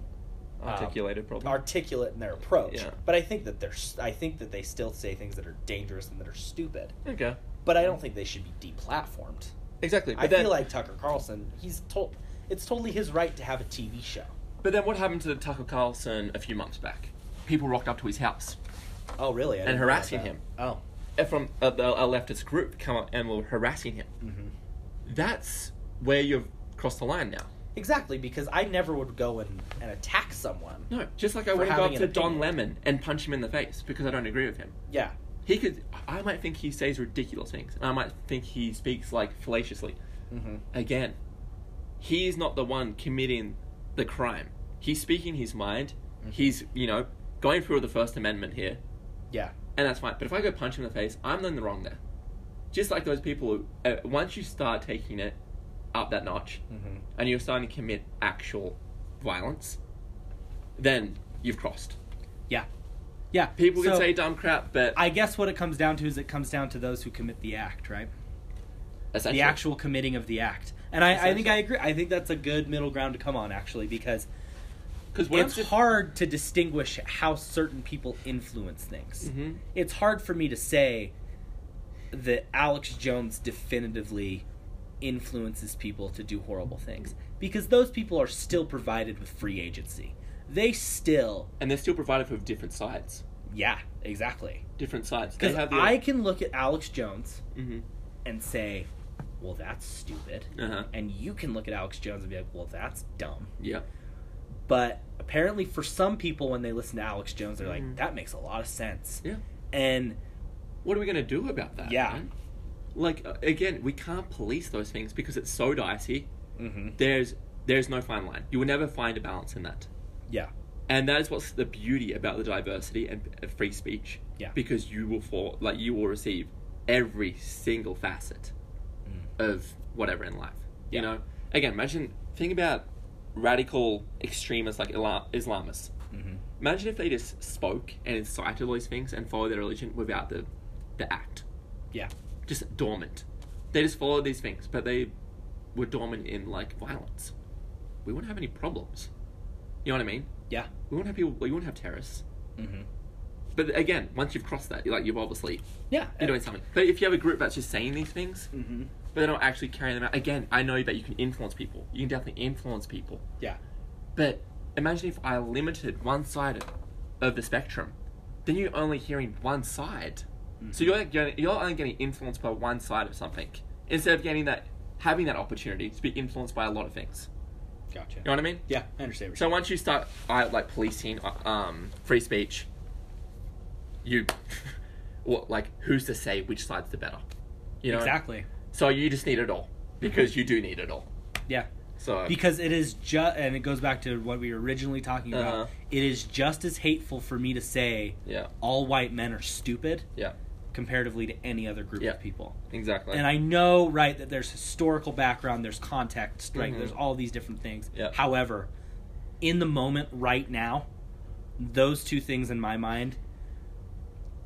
um, Articulated, probably. articulate in their approach. Yeah. But I think that they're I think that they still say things that are dangerous and that are stupid. okay. But I don't think they should be deplatformed. Exactly. But I then, feel like Tucker Carlson, he's told it's totally his right to have a TV show. But then, what happened to Tucker Carlson a few months back? People rocked up to his house Oh, really? I And didn't harassing that. him. Oh. From a, a leftist group, come up and were harassing him. hmm That's where you've crossed the line now. Exactly, because I never would go and, and attack someone. No, just like I For wouldn't go up having to an Don opinion. Lemon and punch him in the face because I don't agree with him. Yeah. He could. I might think he says ridiculous things, and I might think he speaks like fallaciously. Mm-hmm. Again, he's not the one committing the crime. He's speaking his mind. Mhm. He's you know going through the First Amendment here, Yeah. and that's fine. But if I go punch him in the face, I'm in the wrong there. Just like those people who, uh, once you start taking it up that notch, Mm-hmm. and you're starting to commit actual violence, then you've crossed. Yeah. Yeah. People can So, say dumb crap, but I guess what it comes down to is it comes down to those who commit the act, right? essentially, The actual committing of the act. And I, I think I agree. I think that's a good middle ground to come on, actually, because because it's if- hard to distinguish how certain people influence things. Mhm. It's hard for me to say that Alex Jones definitively influences people to do horrible things because those people are still provided with free agency. They still, and they're still provided with different sides. yeah, exactly. Different sides. Because the. I can look at Alex Jones hmm and say, "Well, that's stupid," Uh-huh. and you can look at Alex Jones and be like, "Well, that's dumb." Yeah. But apparently, for some people, when they listen to Alex Jones, they're like, Mhm. "That makes a lot of sense." Yeah. And What are we gonna do about that? Yeah. man? Like uh, again, we can't police those things because it's so dicey. Mhm. There's there's no fine line. You will never find a balance in that. yeah, And that is what's the beauty about the diversity and free speech. Yeah. Because you will fall like you will receive every single facet of whatever in life. You Mm. Know, again, imagine think about radical extremists like Isla- Islamists. hmm Imagine if they just spoke and incited all these things and followed their religion without the the act, yeah, just dormant. They just followed these things, but they were dormant in like violence. We wouldn't have any problems. You know what I mean? yeah. We wouldn't have people. We wouldn't have terrorists. hmm But again, once you've crossed that, you're like you've obviously Yeah, you're doing something. But if you have a group that's just saying these things, hmm but they're not actually carry them out, again, I know that you can influence people. You can definitely influence people. Yeah, But imagine if I limited one side of the spectrum, then you're only hearing one side. So you're getting, you're only getting influenced by one side of something instead of getting that having that opportunity to be influenced by a lot of things. gotcha. You know what I mean? Yeah, I understand. So once you start like policing uh, um, free speech, you what like who's to say which side's the better? You know exactly. So you just need it all because you do need it all. Yeah, So because it is just, and it goes back to what we were originally talking about. Uh-huh. It is just as hateful for me to say yeah, all white men are stupid yeah, comparatively to any other group Yeah. of people. exactly. And I know, right, that there's historical background, there's context, right? Mhm. There's all these different things. Yeah. However, in the moment right now, those two things in my mind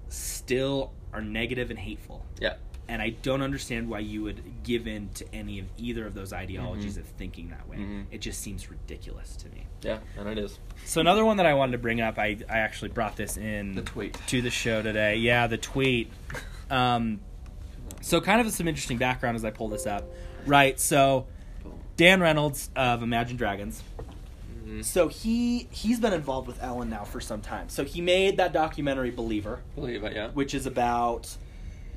still are negative and hateful. yeah, And I don't understand why you would give in to any of either of those ideologies of thinking that way. Mhm. It just seems ridiculous to me. yeah, and it is So another one that I wanted to bring up, I, I actually brought this in the tweet. to the show today. Yeah, the tweet. Um, so kind of some interesting background as I pull this up. Right, so Dan Reynolds of Imagine Dragons Mhm. So he he's been involved with Ellen now for some time. So he made that documentary Believer, Believe it, yeah. which is about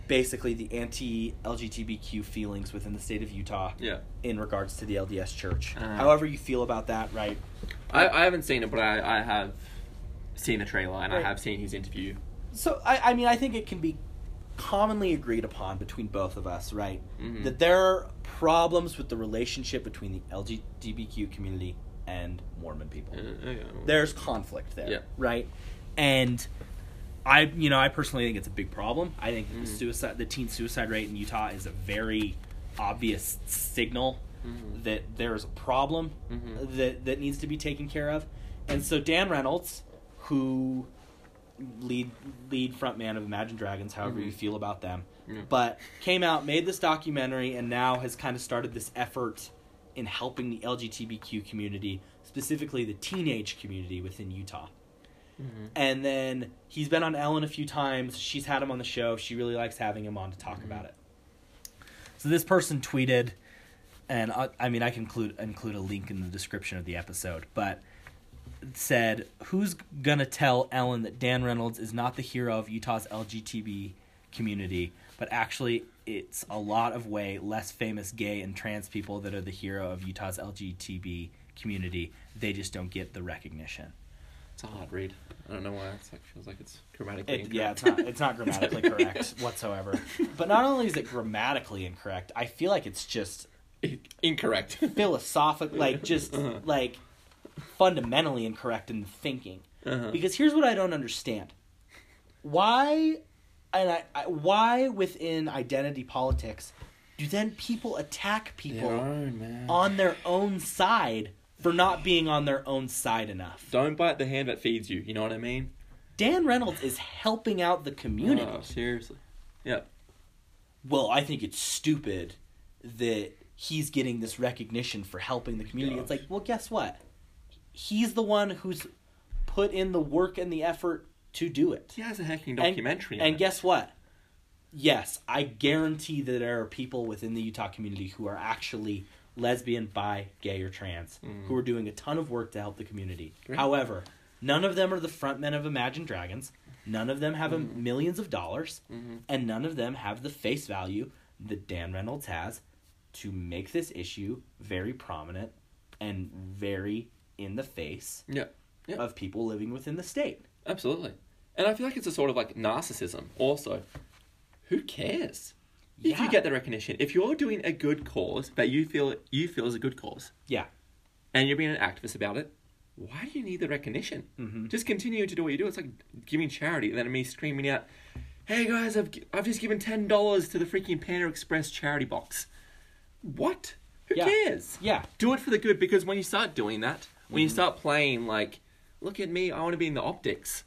basically the anti-LGBTQ feelings within the state of Utah Yeah. in regards to the LDS Church. Uh-huh. However you feel about that, right? I, I haven't seen it, but I, I have seen the trailer and Right. I have seen his interview. So I, I mean I think it can be commonly agreed upon between both of us, right? Mhm. That there are problems with the relationship between the LGBTQ community and Mormon people. Uh, yeah. There's conflict there, Yeah. right? And I, you know, I personally think it's a big problem. I think the Mhm. suicide, the teen suicide rate in Utah is a very obvious signal Mhm. that there is a problem Mhm. that that needs to be taken care of. And so Dan Reynolds, who lead lead frontman of Imagine Dragons, however you feel about them, but came out, made this documentary, and now has kind of started this effort in helping the LGBTQ community, specifically the teenage community within Utah. Mhm. And then he's been on Ellen a few times. She's had him on the show. She really likes having him on to talk Mhm. about it. So this person tweeted, and I, I mean I can include include a link in the description of the episode, but said, "Who's gonna tell Ellen that Dan Reynolds is not the hero of Utah's LGBT community, but actually it's a lot of way less famous gay and trans people that are the hero of Utah's LGBT community. They just don't get the recognition." It's a hard read. I don't know why. It's like feels like it's grammatically It, incorrect. yeah, it's not it's not grammatically correct whatsoever. But not only is it grammatically incorrect, I feel like it's just incorrect. philosophic, like just Uh-huh. like fundamentally incorrect in the thinking. Uh-huh. Because here's what I don't understand: why, and I, I why within identity politics do then people attack people Their own, on their own side for not being on their own side enough? Don't bite the hand that feeds you. You know what I mean? Dan Reynolds is helping out the community. Oh, seriously. Yeah. well, I think it's stupid that he's getting this recognition for helping the community. It's like, well, guess what? He's the one who's put in the work and the effort to do it. He has a hacking documentary. And, it. guess what? Yes, I guarantee that there are people within the Utah community who are actually lesbian, bi, gay, or trans Mm. who are doing a ton of work to help the community. Great. However, none of them are the frontmen of Imagine Dragons. None of them have a Mhm. millions of dollars Mhm. and none of them have the face value that Dan Reynolds has to make this issue very prominent and very in the face Yeah. Yeah. of people living within the state. Absolutely. And I feel like it's a sort of like narcissism also. Who cares? If Yeah. you get the recognition, if you're doing a good cause that you feel you feel is a good cause, Yeah. and you're being an activist about it, why do you need the recognition? Mhm. Just continue to do what you do. It's like giving charity, and then me screaming out, "Hey guys, I've I've just given ten dollars to the freaking Panda Express charity box." What? Who Yeah. cares? Yeah. Do it for the good because when you start doing that, when you Mhm. start playing like, "Look at me, I want to be in the optics,"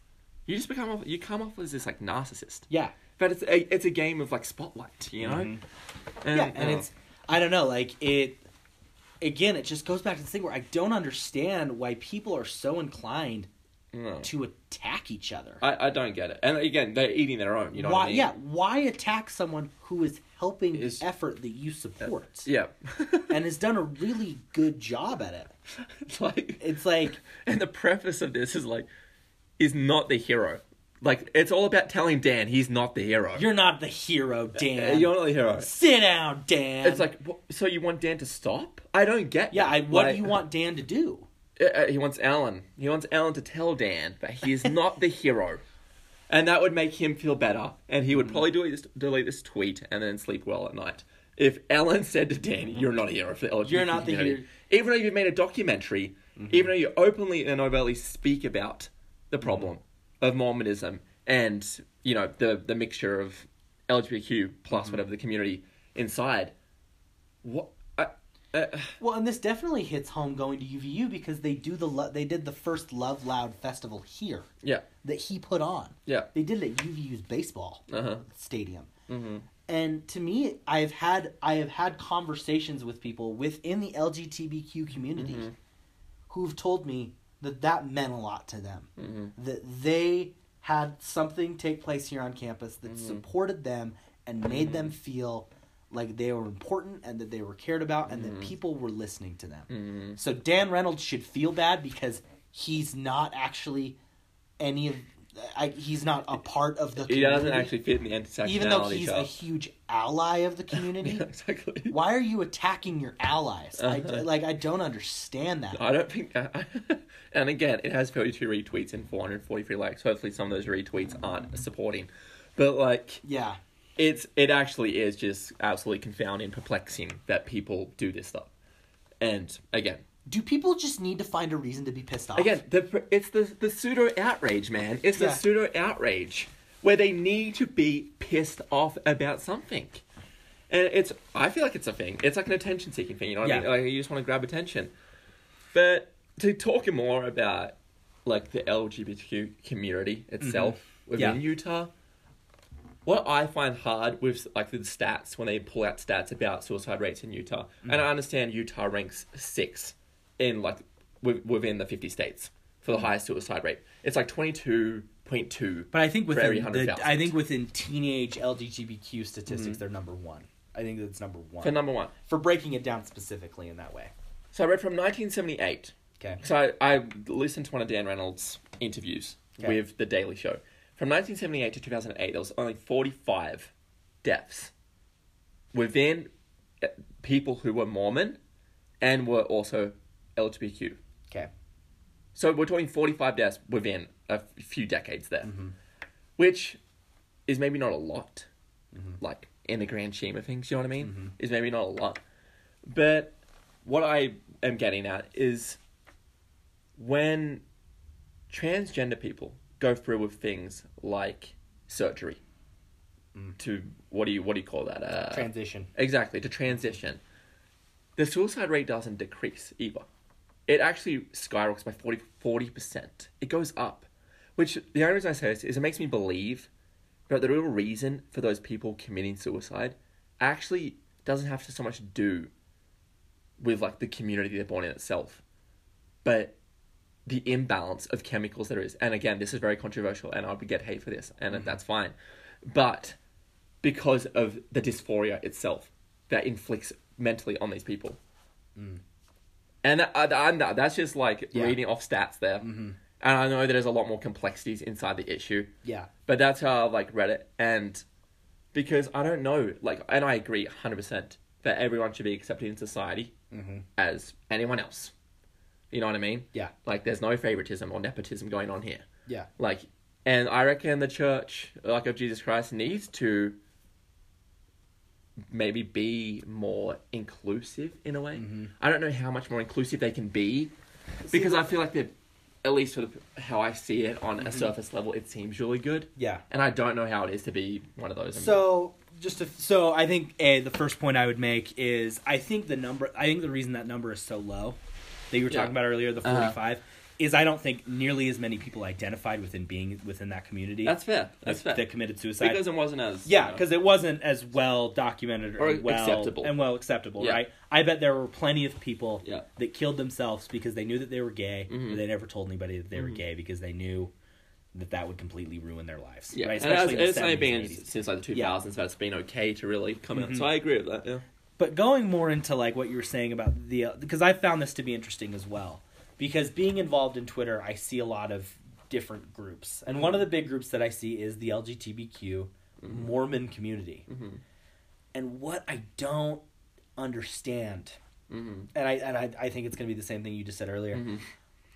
you just become you come off as this like narcissist. Yeah. But it's a, it's a game of like spotlight, you know. Mhm. And, yeah, and uh, it's I don't know, like it again, it just goes back to the thing where I don't understand why people are so inclined no. to attack each other. I, I don't get it. And again, they're eating their own. You know why what I mean? yeah, why attack someone who is helping Is- the effort that you support Yeah. and has done a really good job at it? it's like It's like And the preface of this is like, is not the hero. Like, it's all about telling Dan he's not the hero. you're not the hero, Uh, Dan. You're not the hero. Sit down, Dan. It's like, wh- so you want Dan to stop? I don't get. yeah, that. I, what Like, do you want Dan to do? uh, uh, he wants Ellen. He wants Ellen to tell Dan that he is not the hero, and that would make him feel better. And he would Mm. probably delete this, delete this tweet and then sleep well at night. If Ellen said to Dan, "You're not a hero for the LGBT You're not the hero. Mm-hmm. even though you've made a documentary, even though you openly and overtly speak about the problem Mm-hmm. Of Mormonism and you know the the mixture of LGBTQ plus Mm-hmm. whatever the community inside, what? Uh, Well, and this definitely hits home going to UVU because they do the lo- they did the first Love Loud festival here yeah, that he put on. yeah, They did it at UVU's baseball uh huh, stadium. hmm And to me, I've had I have had conversations with people within the LGBTQ community Mhm. who've told me that that meant a lot to them. hmm That they had something take place here on campus that Mhm. supported them and made them feel like they were important and that they were cared about and Mm-hmm. that people were listening to them. Mm. So Dan Reynolds should feel bad because he's not actually any of I, he's not a part of the Community. He doesn't actually fit in the intersectionality even though he's a huge ally of the community. Yeah, exactly. Why are you attacking your allies? Uh-huh. like I don't understand that. I don't think. That. And again, it has 32 retweets and 443 likes. Hopefully, some of those retweets aren't supporting. But like, Yeah. it's it actually is just absolutely confounding, perplexing that people do this stuff. And again, Do people just need to find a reason to be pissed off? again, the it's the the pseudo outrage, man. It's the Yeah. pseudo outrage where they need to be pissed off about something. And it's I feel like it's a thing. It's like an attention seeking thing, you know what I Yeah. mean? Like you just want to grab attention. But to talk more about like the LGBTQ community itself within Mm-hmm. Yeah. Utah, what I find hard with like the stats when they pull out stats about suicide rates in Utah, Mm-hmm. and I understand Utah ranks six in like wi- within the fifty states for the highest suicide rate. It's like twenty two point two. But I think within 100,000. the, I think within teenage LGBTQ statistics, they're number one. I think that's number one For number one. for breaking it down specifically in that way. So I read from 1978. Okay. So I, I listened to one of Dan Reynolds' interviews Okay. with The Daily Show. From 1978 to 2008, there was only 45 deaths within uh, people who were Mormon and were also LGBTQ. Okay. So we're talking 45 deaths within a few decades there, Mm-hmm. which is maybe not a lot, Mm-hmm. like in the grand scheme of things, you know what I mean? Is maybe not a lot. But what I am getting at is when transgender people go through with things like surgery to what do you what do you call that? Uh, Transition. Exactly, to transition. The suicide rate doesn't decrease either. It actually skyrockets by 40, percent It goes up. Which, the only reason I say this is it makes me believe that the real reason for those people committing suicide actually doesn't have to so much do with, like, the community they're born in itself, but the imbalance of chemicals there is. And again, this is very controversial, and I'll get hate for this, and mm-hmm. that's fine. But because of the dysphoria itself that inflicts mentally on these people. Mm. And I, I'm not- that's just like Yeah. reading off stats there. Mm-hmm. And I know that there's a lot more complexities inside the issue, Yeah. but that's how I've like read it. And because I don't know, like, and I agree 100% that everyone should be accepted in society mm-hmm. as anyone else. You know what I mean? Yeah. Like, there's no favoritism or nepotism going on here. Yeah. Like, and I reckon the church, like of Jesus Christ, needs to maybe be more inclusive in a way. Mm-hmm. I don't know how much more inclusive they can be, because I feel like they're, at least sort of how I see it on Mm-hmm. a surface level, it seems really good, Yeah. and I don't know how it is to be one of those. So just to, so I think a the first point I would make is I think the number I think the reason that number is so low that you were Yeah. talking about earlier the Uh-huh. 45 is I don't think nearly as many people identified within being within that community that's fair. That's that, fair. that committed suicide because it wasn't as yeah you know, because it wasn't as well documented or, Or well acceptable. and well acceptable Yeah. right I bet there were plenty of people Yeah. that killed themselves because they knew that they were gay Mhm. but they never told anybody that they were Mhm. gay because they knew that that would completely ruin their lives yeah, right and it's, especially in it's only been 80s. since like the Yeah. 2000s that it's been okay to really come out. Mhm. So I agree with that. Yeah. But going more into like what you were saying about the because I found this to be interesting as well. Because being involved in Twitter, I see a lot of different groups. And one of the big groups that I see is the LGBTQ Mormon community. Mm-hmm. And what I don't understand Mm-hmm. and I and I, I think it's going to be the same thing you just said earlier. Mhm.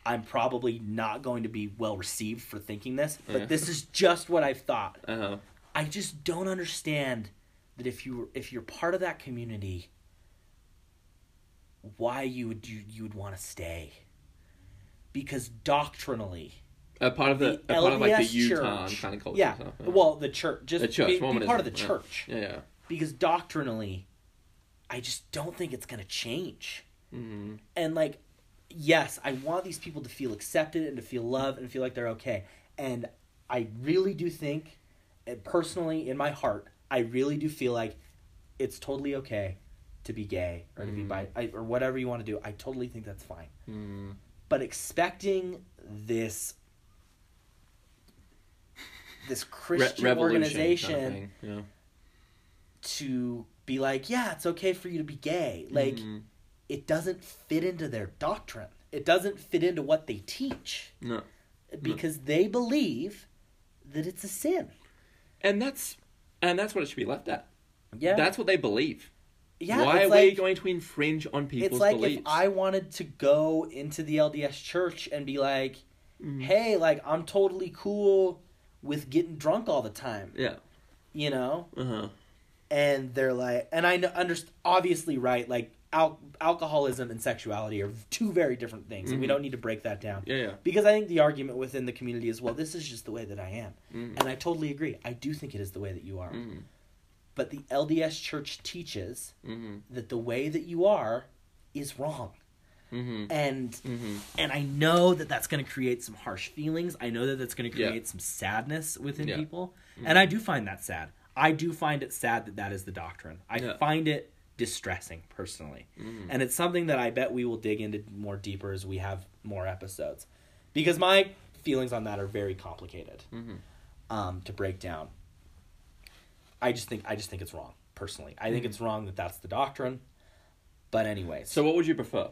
I'm probably not going to be well received for thinking this, but Yeah. this is just what I've thought. Uh-huh. I just don't understand that if you if you're part of that community, why you would you, you would want to stay. Because doctrinally, A part of the, the a part of like the Utah church, kind of culture. yeah, so, well, the church, just the church, be, be part of the yeah. church. Yeah, yeah. Because doctrinally, I just don't think it's gonna change. Mm-hmm. And like, yes, I want these people to feel accepted and to feel loved and feel like they're okay. And I really do think, personally, in my heart, I really do feel like it's totally okay to be gay or to be Mm. bi I, or whatever you want to do. I totally think that's fine. Mm-hmm. But expecting this this Christian revolution organization kind of yeah. to be like, yeah, it's okay for you to be gay. Like, Mhm. it doesn't fit into their doctrine. It doesn't fit into what they teach no. because they believe that it's a sin. And that's and that's what it should be left at. Yeah, That's what they believe. Yeah. Why are like, we going to infringe on people's It's like beliefs? if I wanted to go into the LDS church and be like, Mhm. "Hey, like I'm totally cool with getting drunk all the time," Yeah. you know, Uh huh. and they're like, and I know, underst obviously, right? Like al- alcoholism and sexuality are two very different things, and we Mhm. don't need to break that down. Yeah. Yeah. Because I think the argument within the community is, well, this is just the way that I am. Mhm. And I totally agree. I do think it is the way that you are. Mhm. But the LDS church teaches Mhm. that the way that you are is wrong. Mhm. And Mhm. and I know that that's going to create some harsh feelings. I know that that's going to Yeah. create some sadness within Yeah. people. Mhm. And I do find that sad. I do find it sad that that is the doctrine. I Yeah. find it distressing personally. Mhm. And it's something that I bet we will dig into more deeper as we have more episodes. Because my feelings on that are very complicated Mhm. um, to break down. I just think I just think it's wrong personally. I think Mhm. it's wrong that that's the doctrine. But anyway, So, what would you prefer?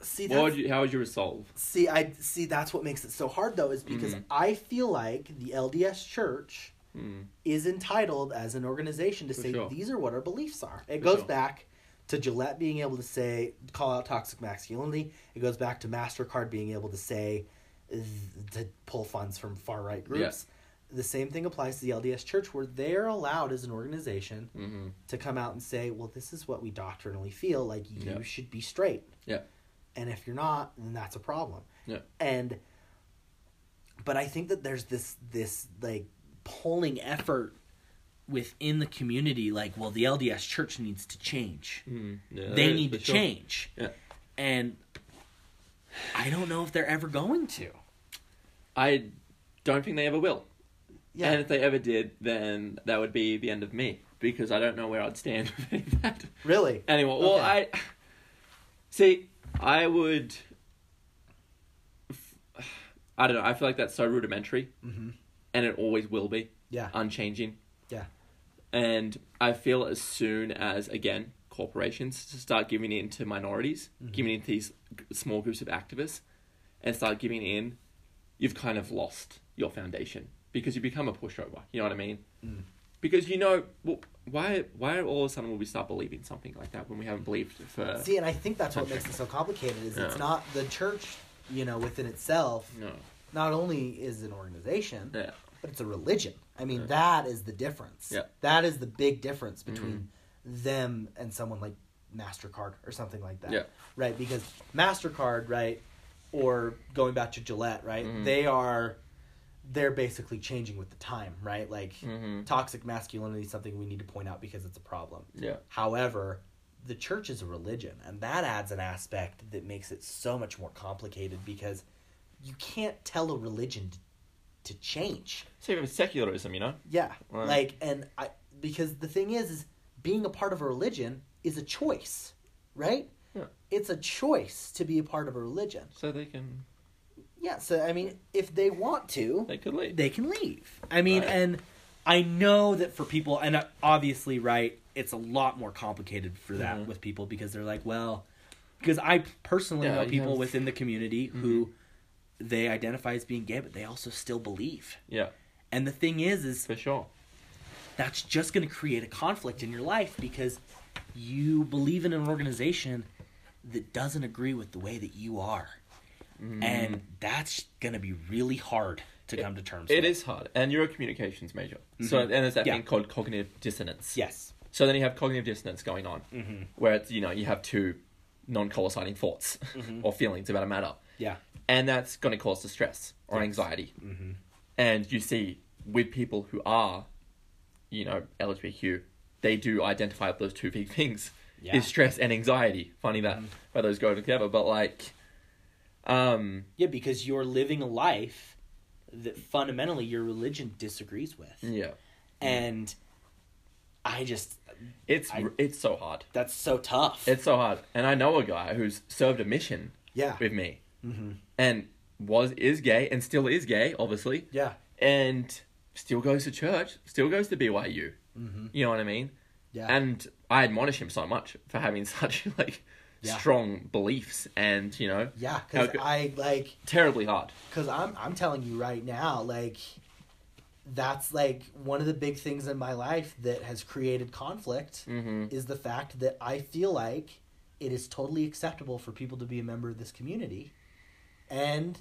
see What would you? How would you resolve? see I see that's what makes it so hard though is because Mhm. I feel like the LDS Church Mm. is entitled as an organization to For say sure. these are what our beliefs are. It For goes sure. back to Gillette being able to say call out toxic masculinity. It goes back to Mastercard being able to say th- to pull funds from far right groups. The same thing applies to the LDS Church, where they're allowed as an organization Mhm. to come out and say, "Well, this is what we doctrinally feel like. You Yeah. should be straight." Yeah. And if you're not, then that's a problem. Yeah. And but I think that there's this this like pulling effort within the community like, well, the LDS church needs to change. Mhm. Yeah, they need to sure. change. Yeah. And I don't know if they're ever going to. I don't think they ever will. Yeah. And if they ever did, then that would be the end of me because I don't know where I'd stand with any of that. really? Anyway, well, Okay. I see. I would. I don't know. I feel like that's so rudimentary, Mhm. and it always will be Yeah. unchanging. Yeah. And I feel as soon as again corporations start giving in to minorities, Mhm. giving in to these small groups of activists, and start giving in, you've kind of lost your foundation because you become a pushover. You know what I mean? Mm. Because you know, well, why why all of a sudden will we start believing something like that when we haven't believed for See, and I think that's what makes it so complicated is it's not the church, you know, within itself no not only is an organization, yeah but it's a religion. I mean, Yeah. that is the difference. Yeah. That is the big difference between them and someone like MasterCard or something like that. Yeah. Right? Because MasterCard, right, or going back to Gillette, right, Mhm. they are they're basically changing with the time, right? Like mm-hmm. toxic masculinity is something we need to point out because it's a problem. yeah However, the church is a religion, and that adds an aspect that makes it so much more complicated because you can't tell a religion to, to change. so have secularism you know Yeah, like, and I because the thing is, is being a part of a religion is a choice, right? Yeah. It's a choice to be a part of a religion. so they can Yeah, uh, so I mean, if they want to, they could leave they can leave. I mean, Right. and I know that for people, and uh, obviously, right, it's a lot more complicated for that Mhm. with people because they're like, well, because I personally Yeah, know people have- within the community mm-hmm. who they identify as being gay, but they also still believe. yeah And the thing is, is for sure that's just going to create a conflict in your life because you believe in an organization that doesn't agree with the way that you are. Mm. And that's going to be really hard to come to terms It with. is hard, and you're a communications major. So, Mhm. and there's that Yeah. thing called cognitive dissonance. Yes. So then you have cognitive dissonance going on, Mm-hmm. where it's you know you have two non-coinciding thoughts Mhm. or feelings about a matter, Yeah. and that's going to cause distress or Yes. anxiety. Mm-hmm. And you see with people who are, you know, LGBTQ, they do identify those two big things: Yeah. is stress and anxiety. Funny that Mhm. where those go together, but like, um, Yeah, because you're living a life that fundamentally your religion disagrees with. yeah, And I just it's I- it's so hard. that's so tough. It's so hard, and I know a guy who's served a mission yeah. with me, Mm-hmm. and was is gay and still is gay, obviously, Yeah. and still goes to church, still goes to BYU. Mm-hmm. You know what I mean? Yeah. And I admonish him so much for having such like Yeah. strong beliefs and you know Yeah, because I like terribly hard. because I'm I'm telling you right now, like that's like one of the big things in my life that has created conflict Mm-hmm. is the fact that I feel like it is totally acceptable for people to be a member of this community, and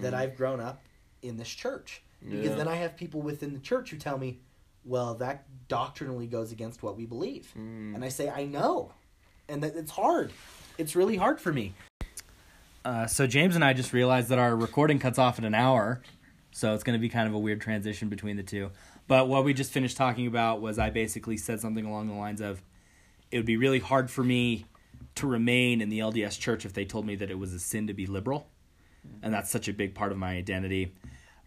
that I've grown up in this church. Because Yeah. then I have people within the church who tell me, "Well, that doctrinally goes against what we believe," Mm. and I say, "I know," and that it's hard. It's really hard for me. Uh, so James and I just realized that our recording cuts off at an hour, so it's going to be kind of a weird transition between the two. But what we just finished talking about was I basically said something along the lines of, it would be really hard for me to remain in the LDS church if they told me that it was a sin to be liberal, and that's such a big part of my identity.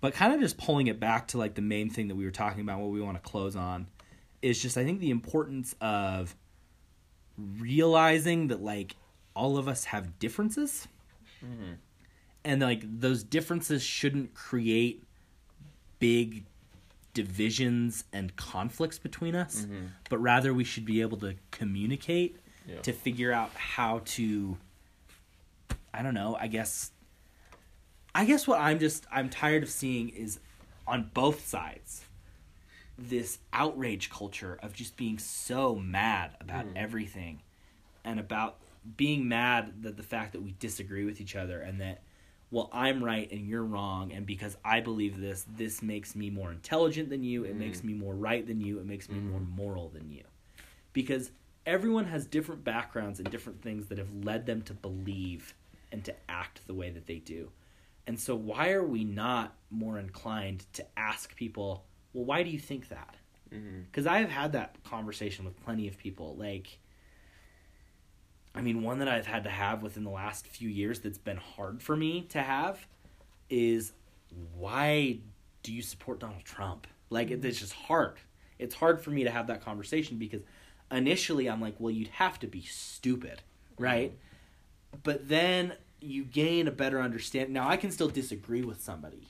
But kind of just pulling it back to like the main thing that we were talking about, what we want to close on, is just I think the importance of realizing that like all of us have differences. And like those differences shouldn't create big divisions and conflicts between us mm-hmm. but rather we should be able to communicate Yeah. to figure out how to i don't know i guess i guess what i'm just i'm tired of seeing is on both sides this outrage culture of just being so mad about mm. everything and about being mad that the fact that we disagree with each other and that well i'm right and you're wrong and because i believe this this makes me more intelligent than you it makes me more right than you it makes me more moral than you because everyone has different backgrounds and different things that have led them to believe and to act the way that they do and so why are we not more inclined to ask people well why do you think that Mm-hmm. because I have had that conversation with plenty of people. Like, I mean, one that I've had to have within the last few years that's been hard for me to have is why do you support Donald Trump? Like, it's just hard. It's hard for me to have that conversation because initially I'm like, well, you'd have to be stupid, right? But then you gain a better understanding. Now, I can still disagree with somebody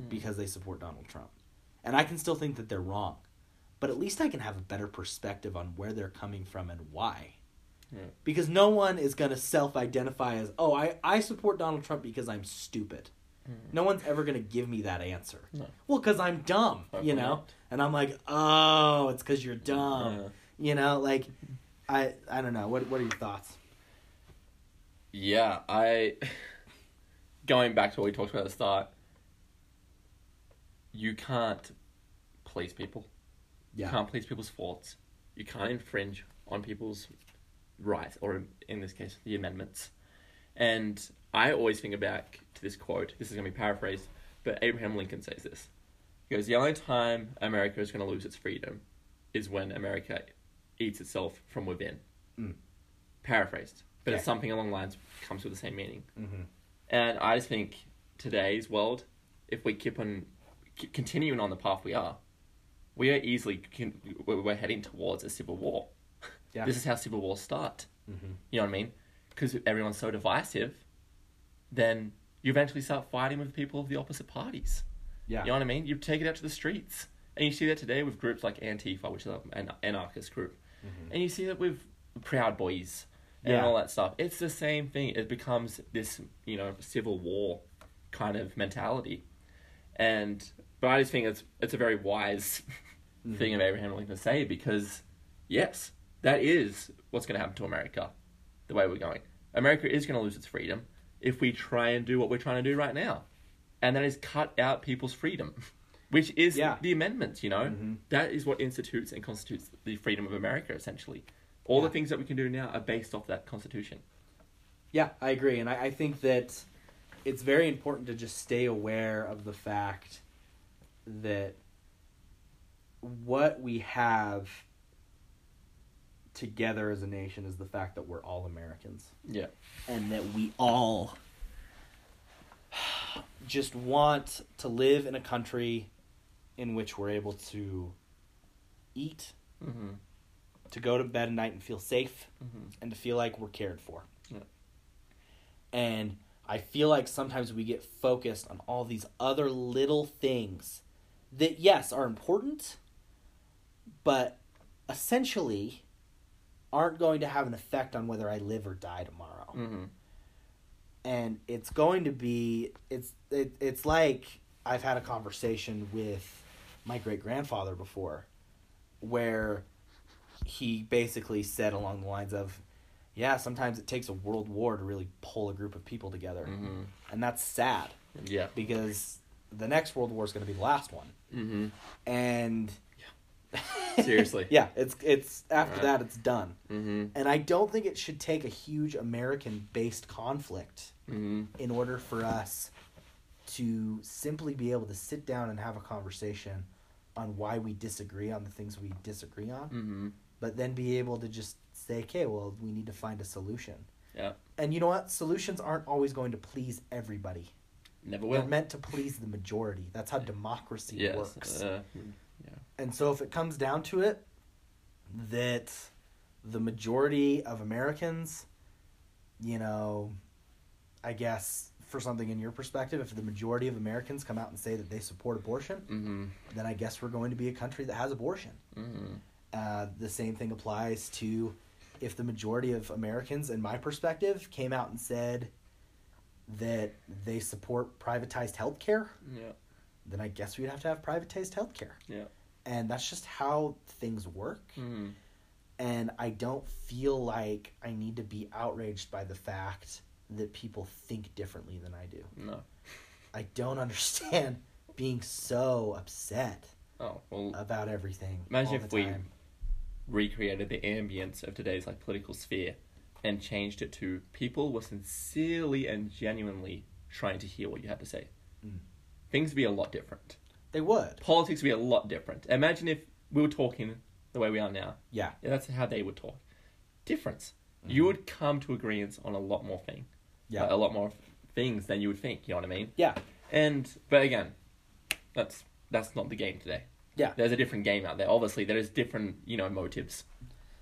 mm. because they support Donald Trump. And I can still think that they're wrong. But at least I can have a better perspective on where they're coming from and why. Yeah. Because no one is going to self identify as, oh, I, I support Donald Trump because I'm stupid. Hmm. No one's ever going to give me that answer. No. Well, because I'm dumb, you know? And I'm like, oh, it's because you're dumb. Yeah. You know, like, I I don't know. What, what are your thoughts? Yeah, I going back to what we talked about at the start. You can't please people. Yeah. You can't please people's thoughts. You can't infringe on people's rights, or in this case, the amendments. And I always think back to this quote. This is going to be paraphrased, but Abraham Lincoln says this. He goes, "The only time America is going to lose its freedom is when America eats itself from within." Mm. Paraphrased, but it's something along the lines comes with the same meaning. Mm-hmm. And I just think today's world, if we keep on c- continuing on the path we are, we are easily con- we're heading towards a civil war. Yeah. This is how civil wars start. Mm-hmm. You know what I mean? Because everyone's so divisive, then you eventually start fighting with people of the opposite parties. Yeah. You know what I mean? You take it out to the streets. And you see that today with groups like Antifa, which is an anarchist group. And you see that with Proud Boys and Yeah. all that stuff. It's the same thing. It becomes this, you know, civil war kind of mentality. And but I just think it's it's a very wise thing of Abraham Lincoln to say because yes, that is what's going to happen to America, the way we're going. America is going to lose its freedom if we try and do what we're trying to do right now, and that is cut out people's freedom, which is Yeah. the amendments. You know, Mhm. That is what institutes and constitutes the freedom of America. Essentially, all Yeah. the things that we can do now are based off that Constitution. Yeah, I agree, and I, I think that it's very important to just stay aware of the fact that what we have together as a nation is the fact that we're all Americans Yeah. and that we all just want to live in a country in which we're able to eat, Mm-hmm. to go to bed at night and feel safe, Mm-hmm. and to feel like we're cared for. Yeah. And I feel like sometimes we get focused on all these other little things that yes are important, but essentially aren't going to have an effect on whether I live or die tomorrow. Mm-hmm. And it's going to be it's it, it's like I've had a conversation with my great grandfather before where he basically said along the lines of yeah, sometimes it takes a world war to really pull a group of people together. Mm-hmm. And that's sad Yeah. because the next world war is going to be the last one. Mm-hmm. And Seriously. yeah, it's it's after Right. that it's done. Mm-hmm. And I don't think it should take a huge American based conflict Mm-hmm. in order for us to simply be able to sit down and have a conversation on why we disagree on the things we disagree on, Mm-hmm. but then be able to just say, okay, well, we need to find a solution. Yeah. And you know what? Solutions aren't always going to please everybody. Never will. They're meant to please the majority. That's how democracy yes. works. Uh, And so if it comes down to it, that the majority of Americans, you know, I guess for something in your perspective, if the majority of Americans come out and say that they support abortion, mm-hmm. then I guess we're going to be a country that has abortion. Mm-hmm. Uh, the same thing applies to if the majority of Americans, in my perspective, came out and said that they support privatized healthcare, Yeah. Then I guess we'd have to have privatized healthcare. Yeah. And that's just how things work. Mm-hmm. And I don't feel like I need to be outraged by the fact that people think differently than I do. No. I don't understand being so upset Oh well. about everything. Imagine if we recreated the ambience of today's like political sphere and changed it to people were sincerely and genuinely trying to hear what you had to say. Mm. Things would be a lot different. They would. Politics would be a lot different. Imagine if we were talking the way we are now. Yeah. Yeah, that's how they would talk. Difference. Mm-hmm. You would come to agreements on a lot more thing. Yeah. a lot more things than you would think. You know what I mean? Yeah. And but again, that's that's not the game today. Yeah. There's a different game out there. Obviously, there is different you know motives.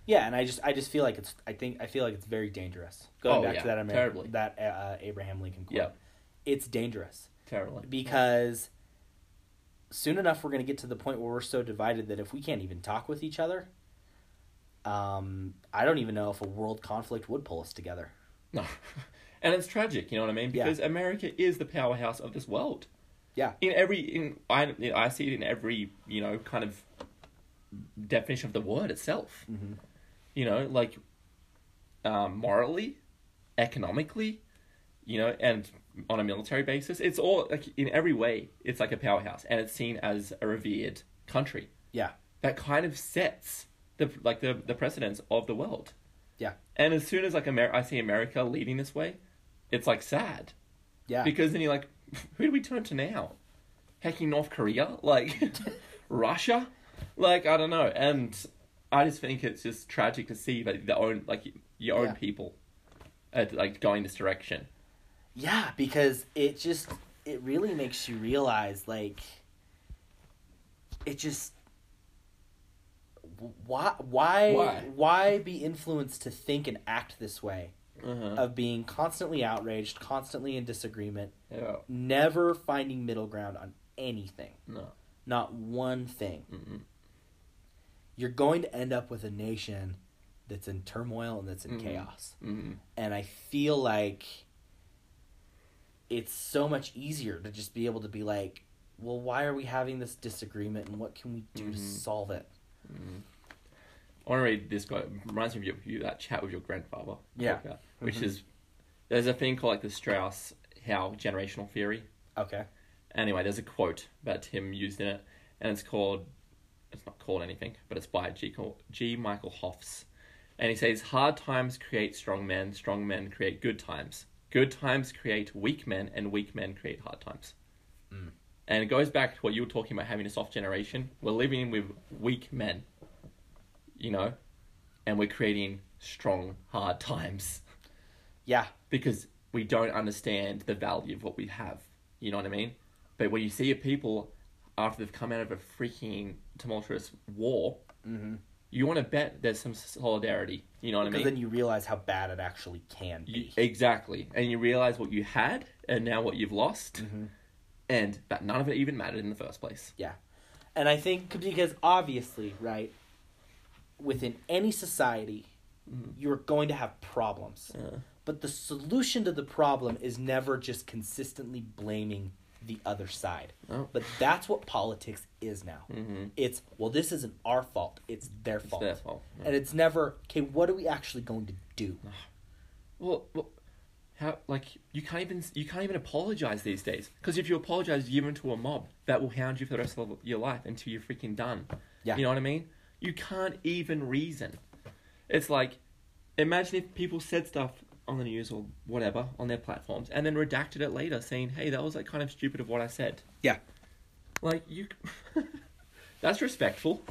Yeah, and I just I just feel like it's I think I feel like it's very dangerous. Going Oh, back yeah, to that Amer- terribly. that uh, Abraham Lincoln quote. Yeah. It's dangerous Terribly. because soon enough we're going to get to the point where we're so divided that if we can't even talk with each other, um, I don't even know if a world conflict would pull us together. No. and it's tragic, you know what I mean? Yeah. Because America is the powerhouse of this world. Yeah. In every in I I see it in every, you know, kind of definition of the word itself. Mm-hmm. You know, like um, morally, economically, you know, and on a military basis, it's all like in every way it's like a powerhouse and it's seen as a revered country. Yeah. That kind of sets the like the the precedence of the world. Yeah. And as soon as like Amer- I see America leading this way, it's like sad Yeah. because then you're like, who do we turn to now? Hacking North Korea, like Russia, like I don't know. And I just think it's just tragic to see that the own like your own Yeah. people, uh, like going this direction. Yeah, because it just it really makes you realize like it just why why Why? why be influenced to think and act this way Uh-huh. of being constantly outraged, constantly in disagreement, yeah. never finding middle ground on anything, No. not one thing. Mm-mm. You're going to end up with a nation that's in turmoil and that's in Mhm. chaos. Mm-hmm. and I feel like it's so much easier to just be able to be like, well, why are we having this disagreement and what can we do to Mhm. solve it? Mm-hmm. I want to read this guy. Reminds me of your, you, that chat with your grandfather. Yeah. About, which Mhm. is there's a thing called like the Strauss Howe generational theory. Okay. Anyway, there's a quote about Tim used in it, and it's called. It's not called anything, but it's by G. G. Michael Hoffs, and he says, "Hard times create strong men. Strong men create good times. Good times create weak men, and weak men create hard times." Mm. And it goes back to what you were talking about having a soft generation. We're living with weak men, you know, and we're creating strong, hard times Yeah. because we don't understand the value of what we have. You know what I mean? But when you see a people after they've come out of a freaking tumultuous war, Mm-hmm. You want to bet there's some solidarity. You know what I mean? Because then you realize how bad it actually can You- be. exactly, and you realize what you had and now what you've lost, Mhm. and that none of it even mattered in the first place. Yeah. And I think because obviously, right, within any society, Mhm. you're going to have problems. Uh, But the solution to the problem is never just consistently blaming the other side. oh. But that's what politics is now. Mhm. It's, well, this isn't our fault, it's their It's fault. their fault. yeah. And it's never, okay, what are we actually going to do? Well, well, how like you can't even you can't even apologize these days because if you apologize, you're into a mob that will hound you for the rest of your life until you're freaking done. Yeah. You know what I mean? You can't even reason. It's like, imagine if people said stuff on the news or whatever on their platforms and then redacted it later, saying, "Hey, that was like kind of stupid of what I said." Yeah. Like you, that's respectful.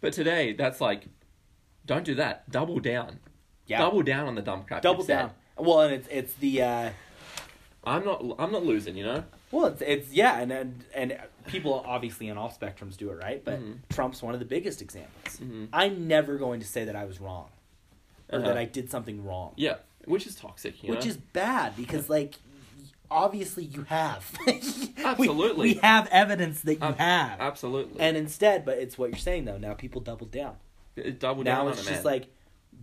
But today, that's like, don't do that. Double down. Yeah. Double down on the dumb crap. Double down. Well, and it's, it's the, uh, I'm not. I'm not losing. You know. Well, it's, it's yeah, and, and and people obviously on all spectrums do it right, but Mhm. Trump's one of the biggest examples. Mhm. I'm never going to say that I was wrong or Uh-huh. that I did something wrong, Yeah, which is toxic. You which know? is bad because like obviously you have Absolutely. we, have evidence that you Ab- have, absolutely. and instead, but it's what you're saying though. Now people double down. It- double now down it's on it, just man. like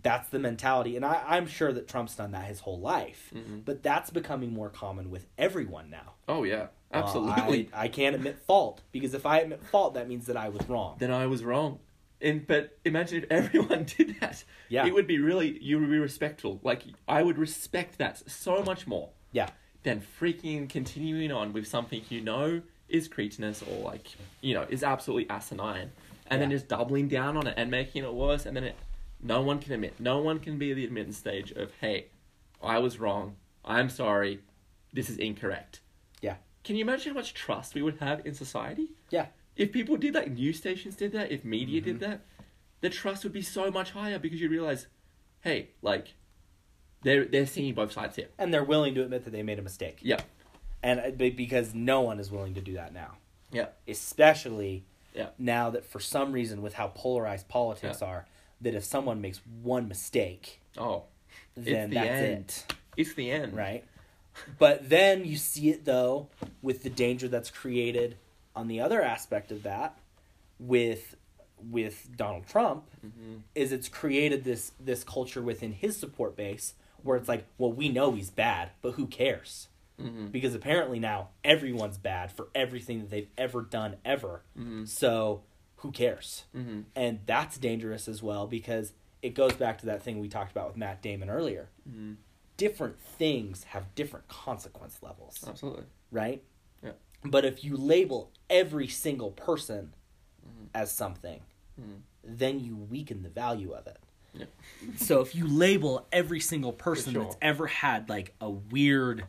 that's the mentality, and I, I'm sure that Trump's done that his whole life, Mhm. but that's becoming more common with everyone now. oh yeah, absolutely. I, I can't admit fault because if I admit fault, that means that I was wrong. then I was wrong. And but imagine if everyone did that. Yeah. It would be really you would be respectful. Like I would respect that so much more Yeah, than freaking continuing on with something you know is cretinous or like you know is absolutely asinine, and then just doubling down on it and making it worse, and then it, no one can admit. No one can be at the admittance stage of hey, I was wrong. I'm sorry. This is incorrect. yeah, Can you imagine how much trust we would have in society? yeah, If people did that, news stations did that, if media Mm-hmm. did that, the trust would be so much higher because you realize, hey, like, they're they're seeing both sides here. and they're willing to admit that they made a mistake. Yeah, and uh, because no one is willing to do that now, yeah, especially yeah, now that for some reason with how polarized politics Yeah. are, that if someone makes one mistake, oh, then the that's end. it, it's the end, right? But then you see it though with the danger that's created on the other aspect of that with with Donald Trump hmm is it's created this this culture within his support base where it's like, well, we know he's bad, but who cares? hmm Because apparently now everyone's bad for everything that they've ever done ever. hmm So who cares? hmm And that's dangerous as well because it goes back to that thing we talked about with Matt Damon earlier. hmm Different things have different consequence levels, Absolutely. right? Yeah. But if you label every single person Mhm. as something, Mhm. then you weaken the value of it. Yeah. So if you label every single person sure. that's ever had like a weird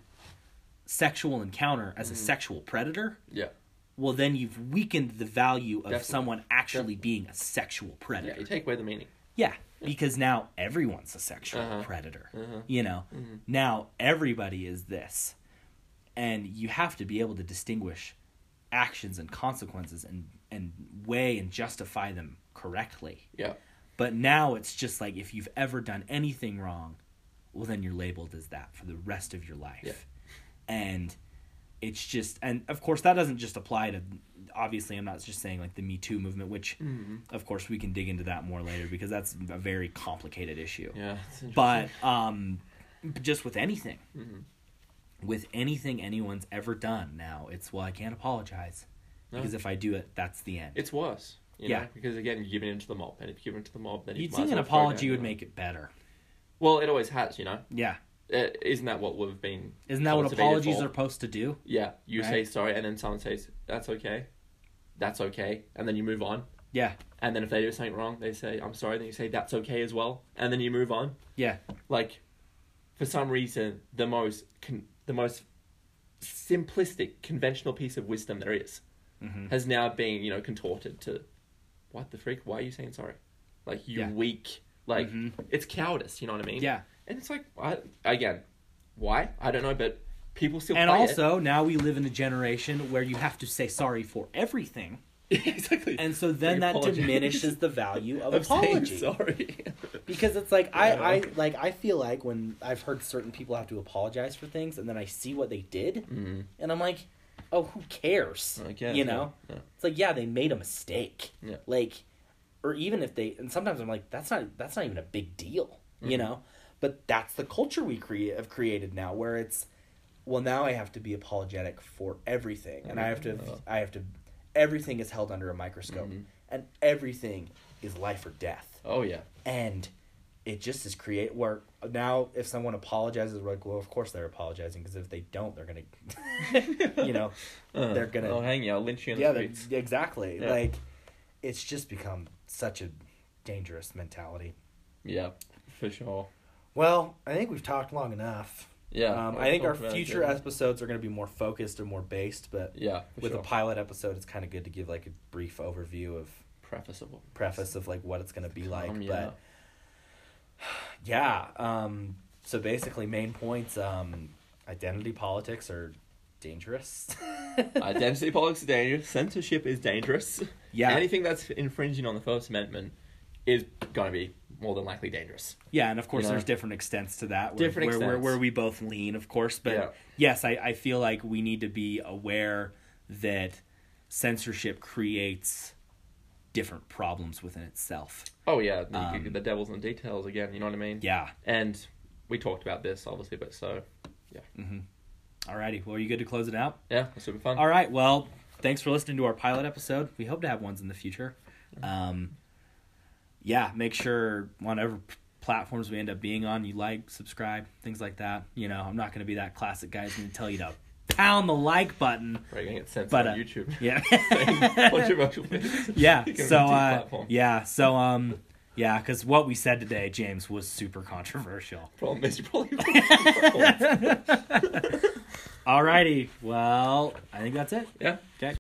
sexual encounter as a Mm-hmm. sexual predator, Yeah. well then you've weakened the value of Definitely. someone actually being a sexual predator. Yeah. You take away the meaning. Yeah, because now everyone's a sexual Uh-huh. predator. Uh-huh. You know, Mhm. now everybody is this. And you have to be able to distinguish actions and consequences and, and weigh and justify them correctly. Yeah. But now it's just like if you've ever done anything wrong, well, then you're labeled as that for the rest of your life. Yeah. And it's just, and of course, that doesn't just apply to, obviously, I'm not just saying like the Me Too movement, which, Mhm. of course, we can dig into that more later because that's a very complicated issue. Yeah. But um, just with anything, Mhm. With anything anyone's ever done now, it's, well, I can't apologize. No. Because if I do it, that's the end. it's worse. You Yeah. Know? Because again, you're giving into the mob, and if you give in to the mob, then you You'd think an apology would make it better. Well, it always has. You know. Yeah. Uh, isn't that what we've been? Isn't that what apologies for? are supposed to do? Yeah, you Right? say sorry, and then someone says that's okay, that's okay, and then you move on. Yeah. And then if they do something wrong, they say I'm sorry. Then you say that's okay as well, and then you move on. Yeah. Like, for some reason, the most con- the most simplistic, conventional piece of wisdom there is hmm has now been you know contorted to, what the freak? Why are you saying sorry? Like you Yeah. weak. Like Mhm. it's cowardice. You know what I mean? Yeah. And it's like I, again, why? I don't know, but people still And play it. also, now we live in a generation where you have to say sorry for everything. exactly. And so then that diminishes the value of apology. sorry. Because it's like I, Yeah. I like I feel like when I've heard certain people have to apologize for things and then I see what they did mm. and I'm like, oh, who cares? I guess, you know, yeah, yeah. it's like yeah, they made a mistake. Yeah. Like, or even if they, and sometimes I'm like, that's not that's not even a big deal, you Mhm. know. But that's the culture we create have created now, where it's, well, now I have to be apologetic for everything, and I have to, I have to, everything is held under a microscope, Mhm. and everything is life or death Oh yeah. and it just is create where now if someone apologizes we're like well of course they're apologizing because if they don't they're gonna you know Uh, They're gonna- I'll hang you. I'll lynch you in the yeah they- streets. exactly Yeah. like it's just become such a dangerous mentality Yeah, for sure. Well, I think we've talked long enough. Yeah. um, I'll think our future yeah. episodes are going to be more focused and more based but Yeah, with sure. a pilot episode it's kind of good to give like a brief overview of prefaceable. preface of like what it's going to be like Um, yeah. but yeah um so basically main points um identity politics are dangerous Identity politics is dangerous. Censorship is dangerous. yeah Anything that's infringing on the First Amendment is going to be more than likely dangerous. yeah and of course You know? there's different extents to that where, Different where, where, extents. where we both lean of course but Yeah. yes I, I feel like we need to be aware that censorship creates different problems within itself Oh yeah, the, Um, the devil's in the details again. You know what I mean? yeah And we talked about this obviously, but so mm-hmm. alrighty well are you good to close it out yeah, it's super fun. All right. Well, thanks for listening to our pilot episode. We hope to have ones in the future. Um, yeah, make sure whatever platforms we end up being on, you like, subscribe, things like that. You know, I'm not going to be that classic guy who's going to tell you to pound the like button. We're gonna get censored But, on uh, YouTube. Yeah. Yeah. You So, uh, yeah. So, um, yeah, because what we said today, James, was super controversial. Problem is, you probably. Alrighty. Well, I think that's it. yeah. Okay.